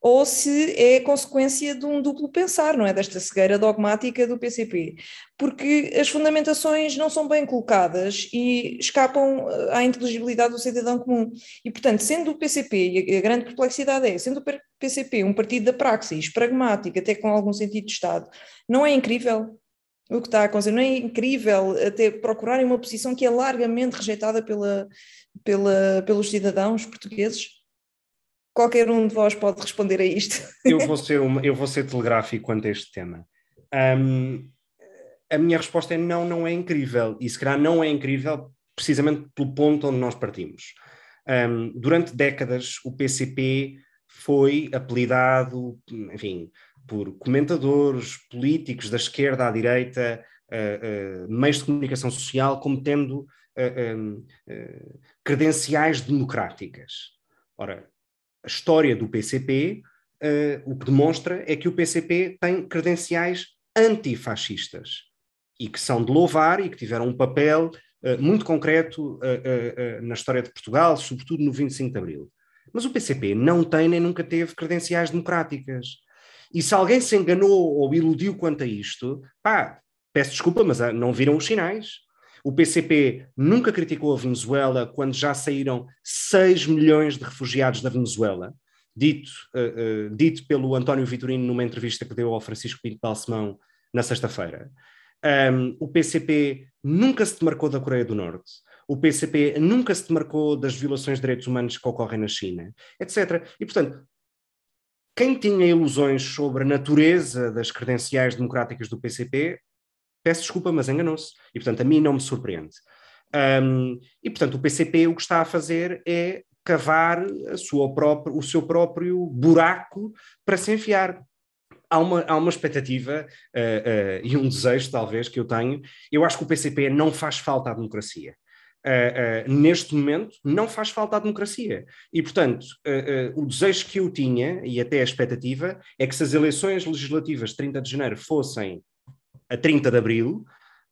ou se é consequência de um duplo pensar, não é? Desta cegueira dogmática do PCP. Porque as fundamentações não são bem colocadas e escapam eh, à inteligibilidade do cidadão comum. E, portanto, sendo o PCP, e a grande perplexidade é, sendo o PCP um partido da praxis, pragmático, até com algum sentido de Estado, não é incrível o que está a acontecer? Não é incrível até procurarem uma posição que é largamente rejeitada pela, pela, pelos cidadãos portugueses? Qualquer um de vós pode responder a isto. Eu vou ser, uma, eu vou ser telegráfico quanto a este tema. Um, a minha resposta é não, não é incrível. E se calhar não é incrível precisamente pelo ponto onde nós partimos. Um, durante décadas, o PCP foi apelidado, enfim, por comentadores políticos da esquerda à direita, uh, uh, meios de comunicação social, como tendo uh, credenciais democráticas. Ora, a história do PCP, uh, o que demonstra é que o PCP tem credenciais antifascistas e que são de louvar e que tiveram um papel uh, muito concreto uh, na história de Portugal, sobretudo no 25 de Abril. Mas o PCP não tem nem nunca teve credenciais democráticas. E se alguém se enganou ou iludiu quanto a isto, pá, peço desculpa, mas não viram os sinais. O PCP nunca criticou a Venezuela quando já saíram 6 milhões de refugiados da Venezuela, dito, uh, uh, dito pelo António Vitorino numa entrevista que deu ao Francisco Pinto Balsemão na sexta-feira. Um, o PCP nunca se demarcou da Coreia do Norte. O PCP nunca se demarcou das violações de direitos humanos que ocorrem na China, etc. E, portanto, quem tinha ilusões sobre a natureza das credenciais democráticas do PCP peço desculpa, mas enganou-se. E, portanto, a mim não me surpreende. Um, e, portanto, o PCP o que está a fazer é cavar própria, o seu próprio buraco para se enfiar. Há uma, há uma expectativa uh, uh, e um desejo, talvez, que eu tenho. Eu acho que o PCP não faz falta à democracia. Uh, neste momento, não faz falta à democracia. E, portanto, o desejo que eu tinha, e até a expectativa, é que se as eleições legislativas de 30 de janeiro fossem a 30 de abril,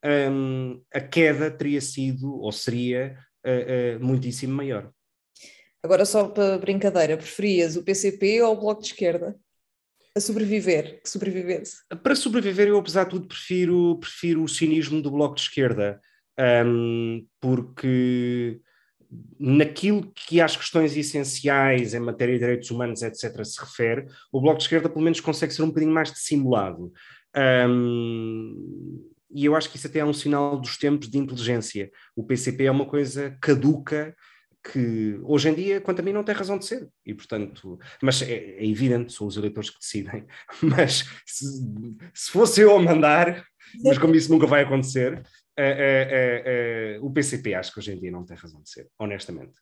um, a queda teria sido ou seria uh, uh, muitíssimo maior. Agora, só para brincadeira, preferias o PCP ou o Bloco de Esquerda? A sobreviver, que sobrevivesse? Para sobreviver, eu, apesar de tudo, prefiro, prefiro o cinismo do Bloco de Esquerda, um, porque naquilo que às questões essenciais em matéria de direitos humanos, etc., se refere, o Bloco de Esquerda pelo menos consegue ser um bocadinho mais dissimulado. Um, e eu acho que isso até é um sinal dos tempos de inteligência. O PCP é uma coisa caduca que hoje em dia, quanto a mim, não tem razão de ser. E, portanto, mas é, é evidente, são os eleitores que decidem. Mas se, se fosse eu a mandar, mas como isso nunca vai acontecer, o PCP acho que hoje em dia não tem razão de ser, honestamente.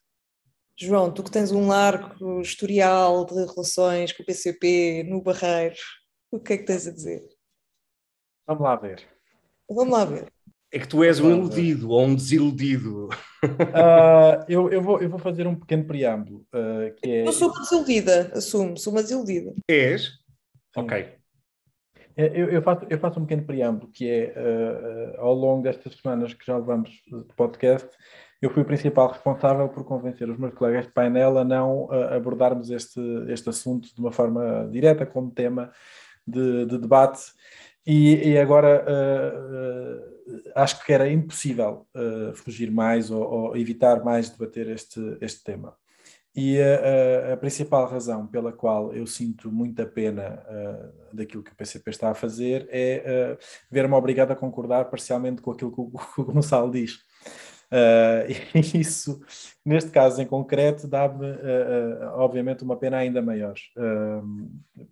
João, tu que tens um largo historial de relações com o PCP no Barreiro, o que é que tens a dizer? Vamos lá ver. Vamos lá ver. É que tu és um iludido ou um desiludido. Uh, eu, eu, vou, eu vou fazer um pequeno preâmbulo. Uh, que é... Eu sou uma desiludida, assumo, sou uma desiludida. És? Sim. Ok. É, eu, eu, faço, eu faço um pequeno preâmbulo, que é uh, ao longo destas semanas que já levamos de podcast, eu fui o principal responsável por convencer os meus colegas de painel a não abordarmos este, este assunto de uma forma direta, como tema de, de debate, e, e agora uh, uh, acho que era impossível uh, fugir mais ou, ou, evitar mais debater este, este tema. E a, a, principal razão pela qual eu sinto muita pena uh, daquilo que o PCP está a fazer é uh, ver-me obrigado a concordar parcialmente com aquilo que o, que o Gonçalo diz. Uh, isso, neste caso em concreto, dá-me, obviamente, uma pena ainda maior,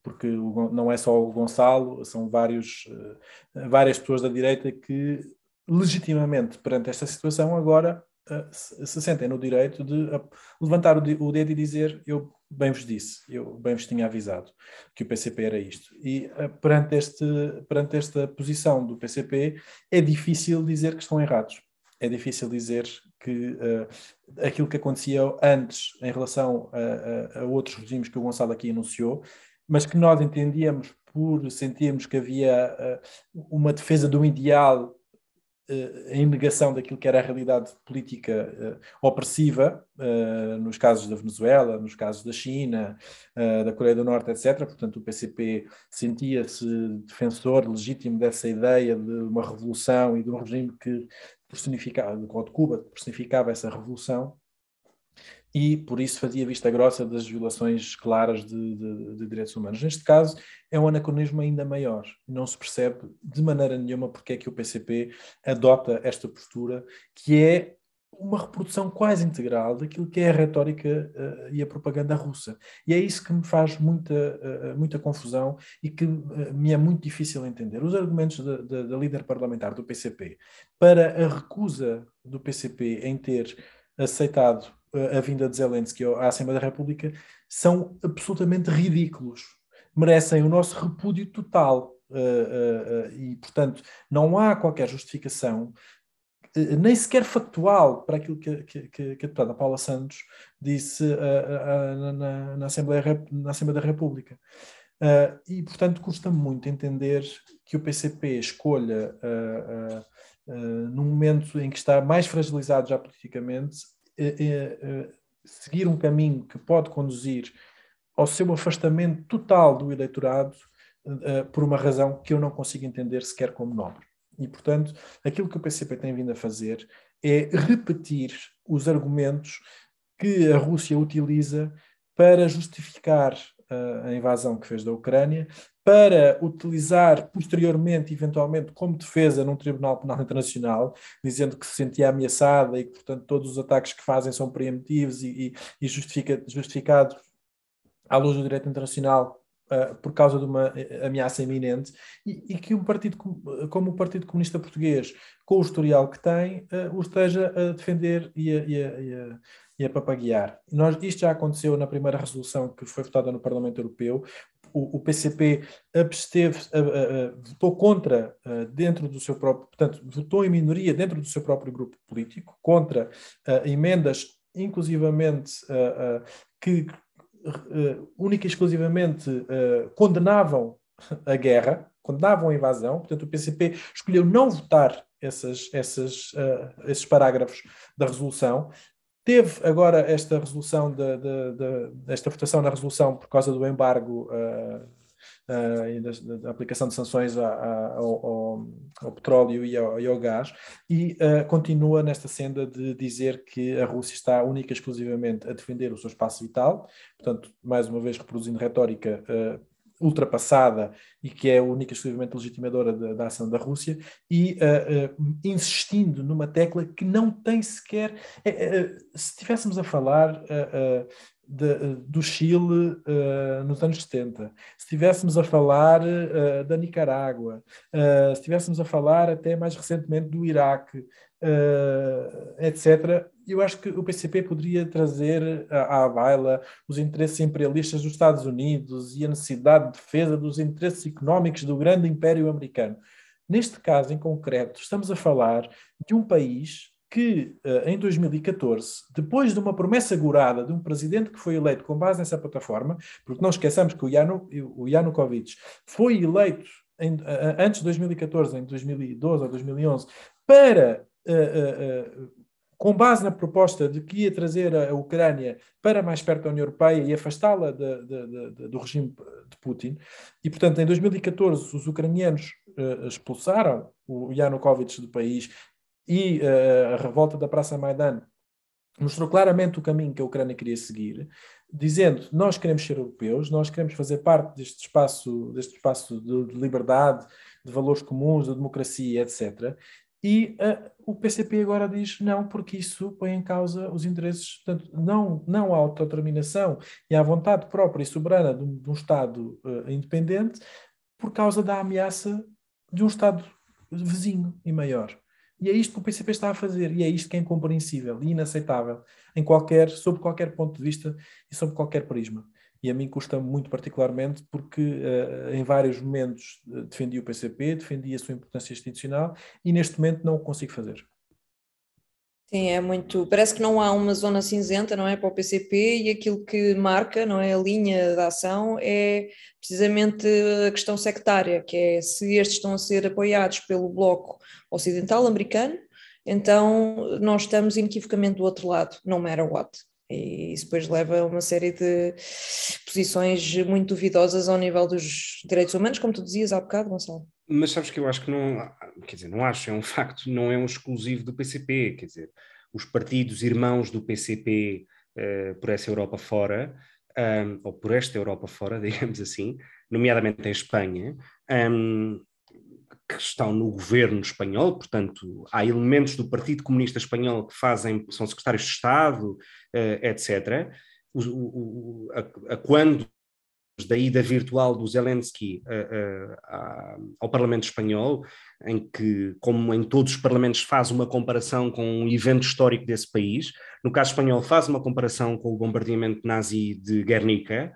porque o, não é só o Gonçalo, são vários, várias pessoas da direita que, legitimamente, perante esta situação, agora se sentem no direito de levantar o dedo e dizer eu bem vos disse, eu bem vos tinha avisado que o PCP era isto. E perante, este, perante esta posição do PCP é difícil dizer que estão errados. É difícil dizer que uh, aquilo que acontecia antes em relação a, a, a, outros regimes que o Gonçalo aqui anunciou, mas que nós entendíamos por sentirmos que havia uh, uma defesa do ideal em negação daquilo que era a realidade política uh, opressiva, uh, nos casos da Venezuela, nos casos da China, da Coreia do Norte, etc. Portanto, o PCP sentia-se defensor legítimo dessa ideia de uma revolução e de um regime que personificava, de Cuba, personificava essa revolução e por isso fazia vista grossa das violações claras de, de, de, direitos humanos. Neste caso, é um anacronismo ainda maior. Não se percebe de maneira nenhuma porque é que o PCP adota esta postura, que é uma reprodução quase integral daquilo que é a retórica uh, e a propaganda russa. E é isso que me faz muita, uh, muita confusão e que uh, me é muito difícil entender. Os argumentos da, líder parlamentar do PCP para a recusa do PCP em ter aceitado a vinda de Zelensky à Assembleia da República são absolutamente ridículos. Merecem o nosso repúdio total. Uh, uh, uh, e, portanto, não há qualquer justificação, nem sequer factual, para aquilo que, que, que a deputada Paula Santos disse na, na, Assembleia, na Assembleia da República. e, portanto, custa-me muito entender que o PCP escolha, num momento em que está mais fragilizado já politicamente, seguir um caminho que pode conduzir ao seu afastamento total do eleitorado por uma razão que eu não consigo entender sequer como nobre. E, portanto, aquilo que o PCP tem vindo a fazer é repetir os argumentos que a Rússia utiliza para justificar a invasão que fez da Ucrânia, para utilizar posteriormente, eventualmente, como defesa num Tribunal Penal Internacional, dizendo que se sentia ameaçada e que, portanto, todos os ataques que fazem são preemptivos e, e, justifica, justificados à luz do direito internacional uh, por causa de uma eh, ameaça iminente, e, e, que um partido como o Partido Comunista Português, com o historial que tem, uh, o esteja a defender e a, e a, a e a papaguear. Nós, isto já aconteceu na primeira resolução que foi votada no Parlamento Europeu. O, o PCP absteve, votou contra dentro do seu próprio, portanto, votou em minoria dentro do seu próprio grupo político, contra emendas, inclusivamente, que única e exclusivamente condenavam a guerra, condenavam a invasão, portanto o PCP escolheu não votar essas, essas, uh, esses parágrafos da resolução Teve agora esta resolução, de, de, de, votação na resolução por causa do embargo uh, uh, e da, da, aplicação de sanções a, a, ao, ao, petróleo e ao, e ao gás, e uh, continua nesta senda de dizer que a Rússia está única e exclusivamente a defender o seu espaço vital, portanto, mais uma vez reproduzindo retórica ultrapassada e que é a única exclusivamente legitimadora da, da ação da Rússia e uh, uh, insistindo numa tecla que não tem sequer. Uh, se estivéssemos a falar de, do Chile nos anos 70, se estivéssemos a falar da Nicarágua, se estivéssemos a falar até mais recentemente do Iraque, etc., eu acho que o PCP poderia trazer à, à baila os interesses imperialistas dos Estados Unidos e a necessidade de defesa dos interesses económicos do grande império americano. Neste caso em concreto, estamos a falar de um país que, eh, em 2014, depois de uma promessa gorada de um presidente que foi eleito com base nessa plataforma, porque não esqueçamos que o, Yanu, o Yanukovych foi eleito em, antes de 2014, em 2012 ou 2011, para uh, uh, com base na proposta de que ia trazer a Ucrânia para mais perto da União Europeia e afastá-la do regime de Putin. E, portanto, em 2014, os ucranianos uh, expulsaram o Yanukovych do país e uh, a revolta da Praça Maidan mostrou claramente o caminho que a Ucrânia queria seguir, dizendo nós queremos ser europeus, nós queremos fazer parte deste espaço, deste espaço de liberdade, de valores comuns, de democracia, etc. E uh, o PCP agora diz não, porque isso põe em causa os interesses, portanto, não, não à autodeterminação e à vontade própria e soberana de um, de um Estado uh, independente, por causa da ameaça de um Estado vizinho e maior. E é isto que o PCP está a fazer, e é isto que é incompreensível e inaceitável, em qualquer, sob qualquer ponto de vista e sob qualquer prisma e a mim custa muito particularmente porque uh, em vários momentos uh, defendi o PCP, defendi a sua importância institucional e neste momento não o consigo fazer. Sim, é muito. Parece que não há uma zona cinzenta, não é, para o PCP e aquilo que marca, não é, a linha da ação é precisamente a questão sectária, que é se estes estão a ser apoiados pelo bloco ocidental americano, então nós estamos inequivocamente do outro lado, no matter what. E isso depois leva a uma série de posições muito duvidosas ao nível dos direitos humanos, como tu dizias há bocado, Gonçalo. Mas sabes que eu acho que não, quer dizer, não acho, é um facto, não é um exclusivo do PCP, quer dizer, os partidos irmãos do PCP uh, eh, por essa Europa fora, um, ou por esta Europa fora, digamos assim, nomeadamente em Espanha, um, que estão no governo espanhol, portanto, há elementos do Partido Comunista Espanhol que fazem, são secretários de Estado, eh, etc. O, o, a, a, quando da ida virtual do Zelensky uh, uh, ao Parlamento Espanhol, em que, como em todos os parlamentos, faz uma comparação com um evento histórico desse país. No caso espanhol, faz uma comparação com o bombardeamento nazi de Guernica,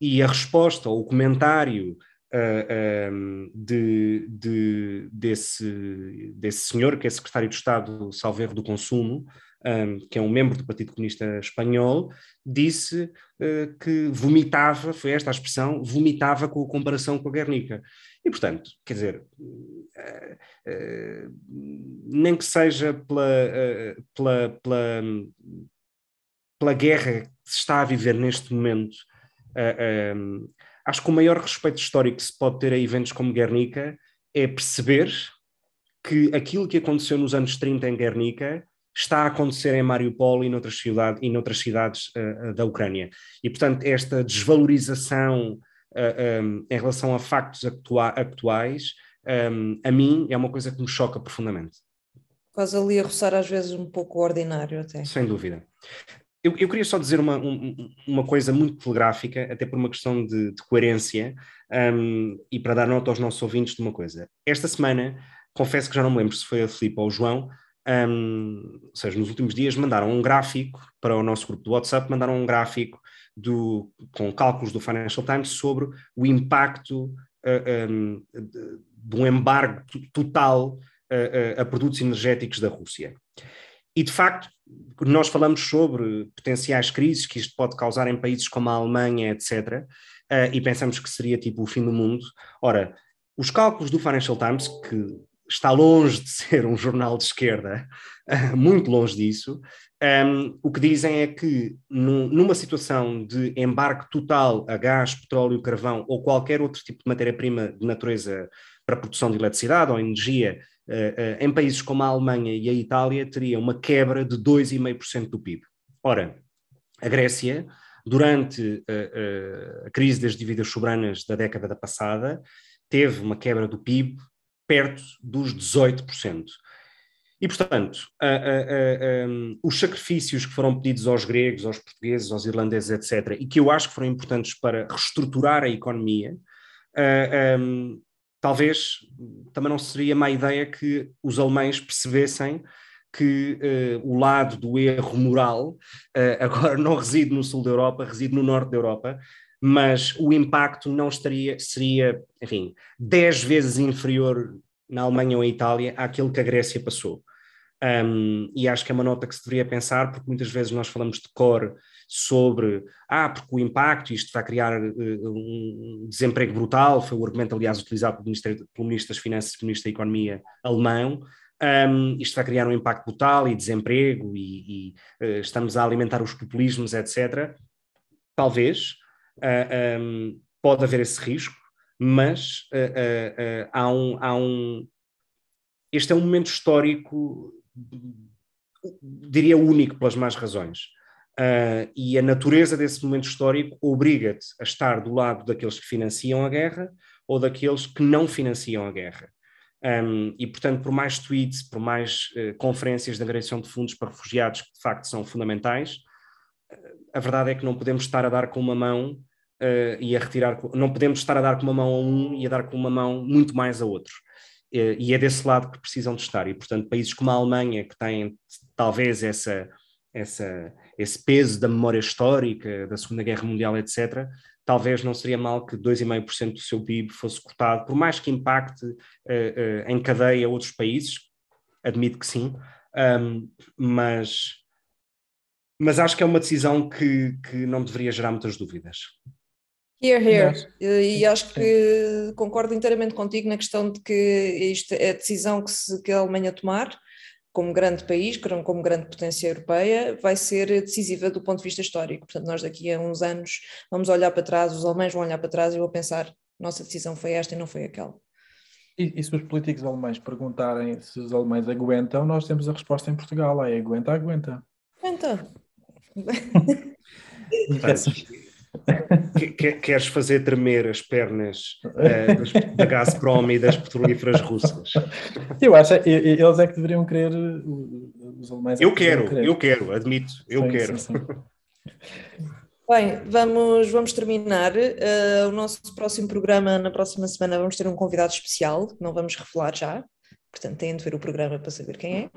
e a resposta, ou o comentário uh, um, de, de, desse, desse senhor, que é secretário de Estado, salvo do Consumo, um, que é um membro do Partido Comunista Espanhol, disse uh, que vomitava, foi esta a expressão, vomitava com a comparação com a Guernica. E, portanto, quer dizer, uh, uh, nem que seja pela, pela, pela, pela guerra que se está a viver neste momento, um, acho que o maior respeito histórico que se pode ter a eventos como Guernica é perceber que aquilo que aconteceu nos anos 30 em Guernica está a acontecer em Mariupol e noutras, cidade, e noutras cidades uh, da Ucrânia. E, portanto, esta desvalorização uh, eh, um, em relação a factos actua atuais, um, a mim, é uma coisa que me choca profundamente. Quase ali a roçar às vezes um pouco ordinário até. Sem dúvida. Eu, eu queria só dizer uma, um, uma coisa muito telegráfica, até por uma questão de, de coerência, um, e para dar nota aos nossos ouvintes de uma coisa. Esta semana, confesso que já não me lembro se foi a Filipe ou o João, um, ou seja, nos últimos dias mandaram um gráfico para o nosso grupo do WhatsApp, mandaram um gráfico do, com cálculos do Financial Times sobre o impacto uh, um, de, um embargo total uh, uh, a produtos energéticos da Rússia. E, de facto, nós falamos sobre potenciais crises que isto pode causar em países como a Alemanha, etc., e pensamos que seria tipo o fim do mundo. Ora, os cálculos do Financial Times, que está longe de ser um jornal de esquerda, muito longe disso. Um, o que dizem é que numa situação de embarque total a gás, petróleo, carvão ou qualquer outro tipo de matéria-prima de natureza para produção de eletricidade ou energia, uh, em países como a Alemanha e a Itália, teria uma quebra de 2,5% do PIB. Ora, a Grécia, durante uh, a crise das dívidas soberanas da década passada, teve uma quebra do PIB perto dos 18%. E, portanto, um, os sacrifícios que foram pedidos aos gregos, aos portugueses, aos irlandeses, etc., e que eu acho que foram importantes para reestruturar a economia, talvez também não seria má ideia que os alemães percebessem que uh, o lado do erro moral uh, agora não reside no sul da Europa, reside no norte da Europa, mas o impacto não estaria, seria, enfim, 10 vezes inferior na Alemanha ou em Itália àquilo que a Grécia passou. Um, e acho que é uma nota que se deveria pensar, porque muitas vezes nós falamos de cor sobre, ah, porque o impacto, isto vai criar uh, um desemprego brutal, foi o argumento, aliás, utilizado pelo Ministro, pelo Ministro das Finanças e Ministro da Economia alemão, Um, isto vai criar um impacto brutal e desemprego e, e uh, estamos a alimentar os populismos, etc. Talvez. Uh, um, pode haver esse risco, mas uh, há, um, há um. Este é um momento histórico, diria único pelas más razões. e a natureza desse momento histórico obriga-te a estar do lado daqueles que financiam a guerra ou daqueles que não financiam a guerra. Um, e, portanto, por mais tweets, por mais uh, conferências de angariação de fundos para refugiados, que de facto são fundamentais, uh, a verdade é que não podemos estar a dar com uma mão uh, e a retirar, não podemos estar a dar com uma mão a um e a dar com uma mão muito mais a outro. E é desse lado que precisam de estar. E, portanto, países como a Alemanha, que têm talvez essa, essa, esse peso da memória histórica, da Segunda Guerra Mundial, etc., talvez não seria mal que 2,5% do seu PIB fosse cortado, por mais que impacte uh, uh, em cadeia outros países, admito que sim, um, mas, mas acho que é uma decisão que, que não deveria gerar muitas dúvidas. Here, here. E acho que concordo inteiramente contigo na questão de que isto é a decisão que, se, que a Alemanha tomar como grande país, como grande potência europeia, vai ser decisiva do ponto de vista histórico. Portanto, nós daqui a uns anos vamos olhar para trás, os alemães vão olhar para trás e vão pensar: nossa decisão foi esta e não foi aquela. E, e, se os políticos alemães perguntarem se os alemães aguentam, nós temos a resposta em Portugal: é aguenta, aguenta. Aguenta. Queres fazer tremer as pernas uh, da Gazprom e das petrolíferas russas? Eu acho, eles é que deveriam querer, os alemães. É eu quero, querer. eu quero, admito, eu sim, quero. Sim, sim. Bem, vamos, vamos terminar. Uh, o nosso próximo programa, na próxima semana, vamos ter um convidado especial, que não vamos revelar já, portanto têm de ver o programa para saber quem é.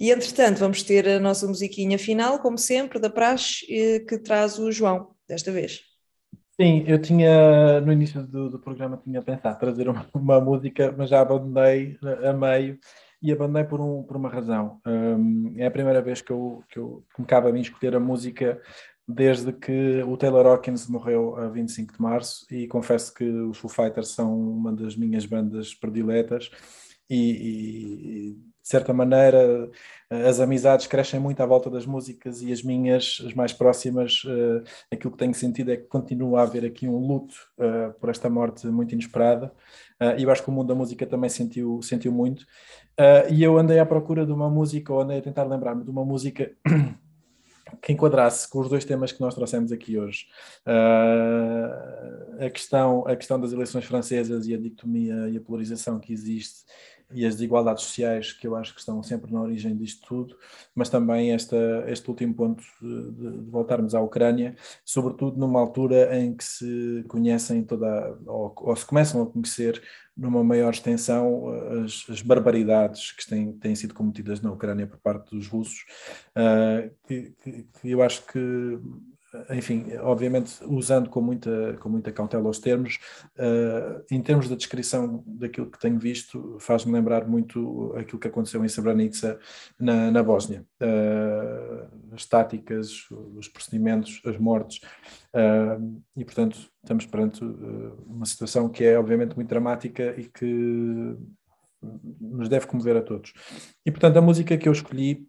E entretanto, vamos ter a nossa musiquinha final, como sempre, da Praxe, eh, que traz o João desta vez. Sim, eu tinha, no início do, do programa, tinha pensado trazer uma, uma, música, mas já abandonei a meio e abandonei por, um, por uma razão. Um, é a primeira vez que, eu, que, eu, que me cabe a mim escolher a música desde que o Taylor Hawkins morreu a 25 de março e confesso que os Foo Fighters são uma das minhas bandas prediletas e, e de certa maneira as amizades crescem muito à volta das músicas e as minhas, as mais próximas, uh, aquilo que tenho sentido é que continua a haver aqui um luto uh, por esta morte muito inesperada. Uh, e eu acho que o mundo da música também sentiu, sentiu muito. e eu andei à procura de uma música, ou andei a tentar lembrar-me de uma música que enquadrasse com os dois temas que nós trouxemos aqui hoje. a, questão, a questão das eleições francesas e a dicotomia e a polarização que existe e as desigualdades sociais que eu acho que estão sempre na origem disto tudo, mas também esta, este último ponto de, de voltarmos à Ucrânia, sobretudo numa altura em que se conhecem toda, ou, ou se começam a conhecer numa maior extensão as, as barbaridades que têm, têm, sido cometidas na Ucrânia por parte dos russos, uh, que, que, que eu acho que enfim, obviamente usando com muita, com muita cautela os termos, uh, em termos da descrição daquilo que tenho visto, faz-me lembrar muito aquilo que aconteceu em Srebrenica na, na Bósnia. Uh, as táticas, os procedimentos, as mortes, uh, e portanto estamos perante uma situação que é obviamente muito dramática e que nos deve comover a todos. E portanto a música que eu escolhi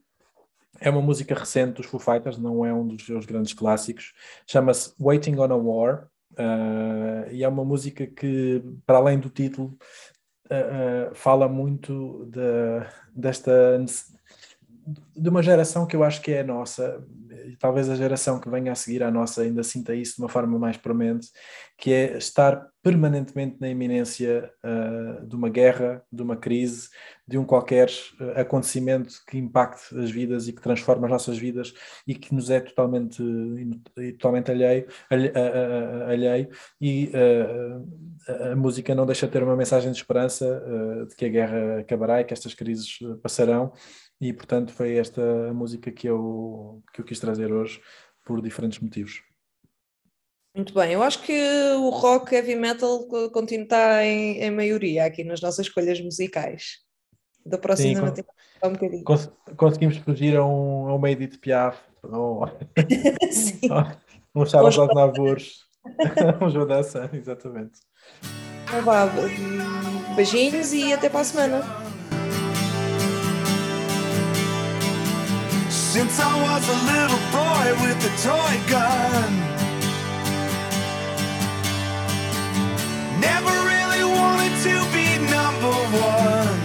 é uma música recente dos Foo Fighters, não é um dos seus grandes clássicos. Chama-se Waiting on a War. Uh, e é uma música que, para além do título, uh, uh, fala muito de, desta de uma geração que eu acho que é a nossa, e talvez a geração que venha a seguir à nossa ainda sinta isso de uma forma mais premente, que é estar permanentemente na iminência uh, de uma guerra, de uma crise, de um qualquer uh, acontecimento que impacte as vidas e que transforma as nossas vidas e que nos é totalmente, totalmente alheio, alheio. E uh, a música não deixa de ter uma mensagem de esperança de que a guerra acabará e que estas crises passarão e portanto foi esta a música que eu, que eu quis trazer hoje por diferentes motivos. Muito bem, eu acho que o rock heavy metal continua está em, em maioria aqui nas nossas escolhas musicais. Da próxima Sim, um bocadinho. Cons conseguimos fugir a um, a uma Edith Piaf ou um Charles Aznavour, um João Dança, exatamente. Então vá, beijinhos e até para a semana. Since I was a little boy with a toy gun. Never really wanted to be number one.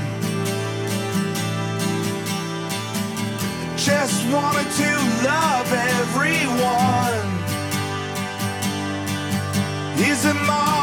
Just wanted to love everyone. Isn't my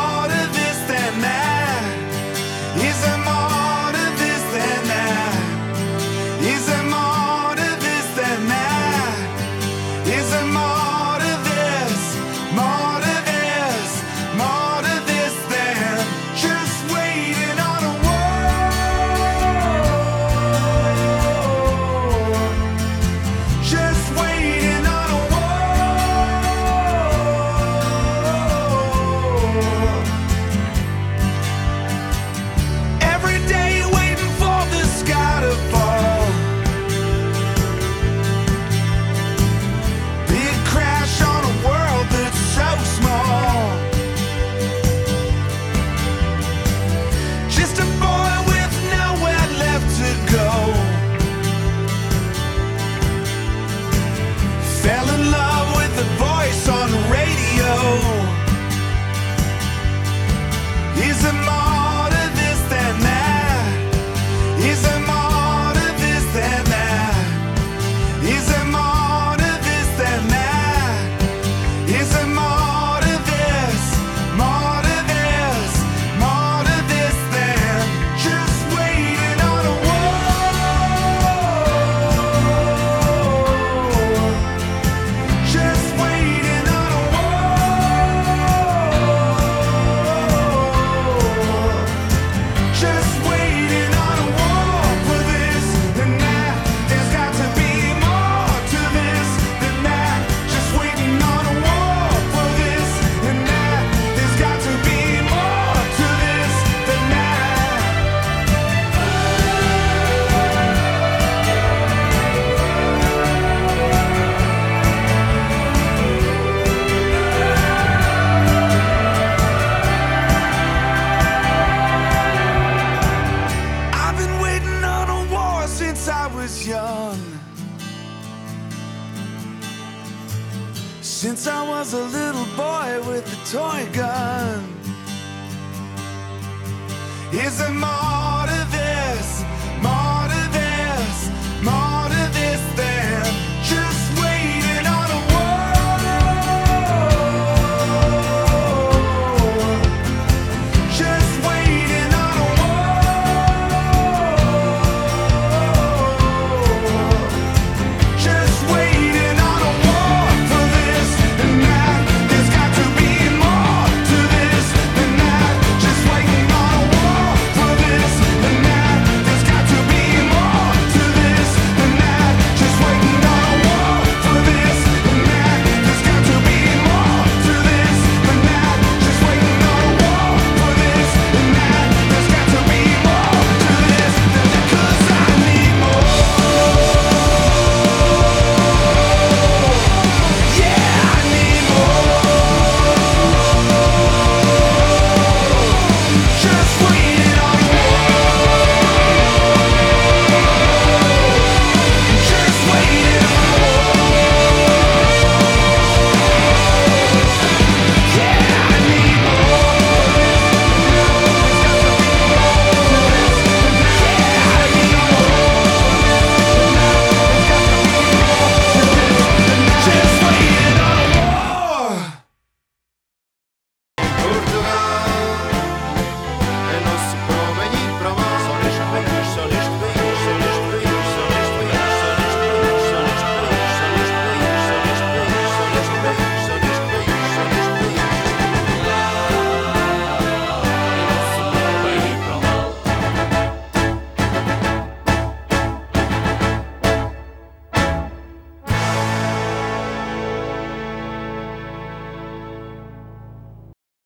is a mom.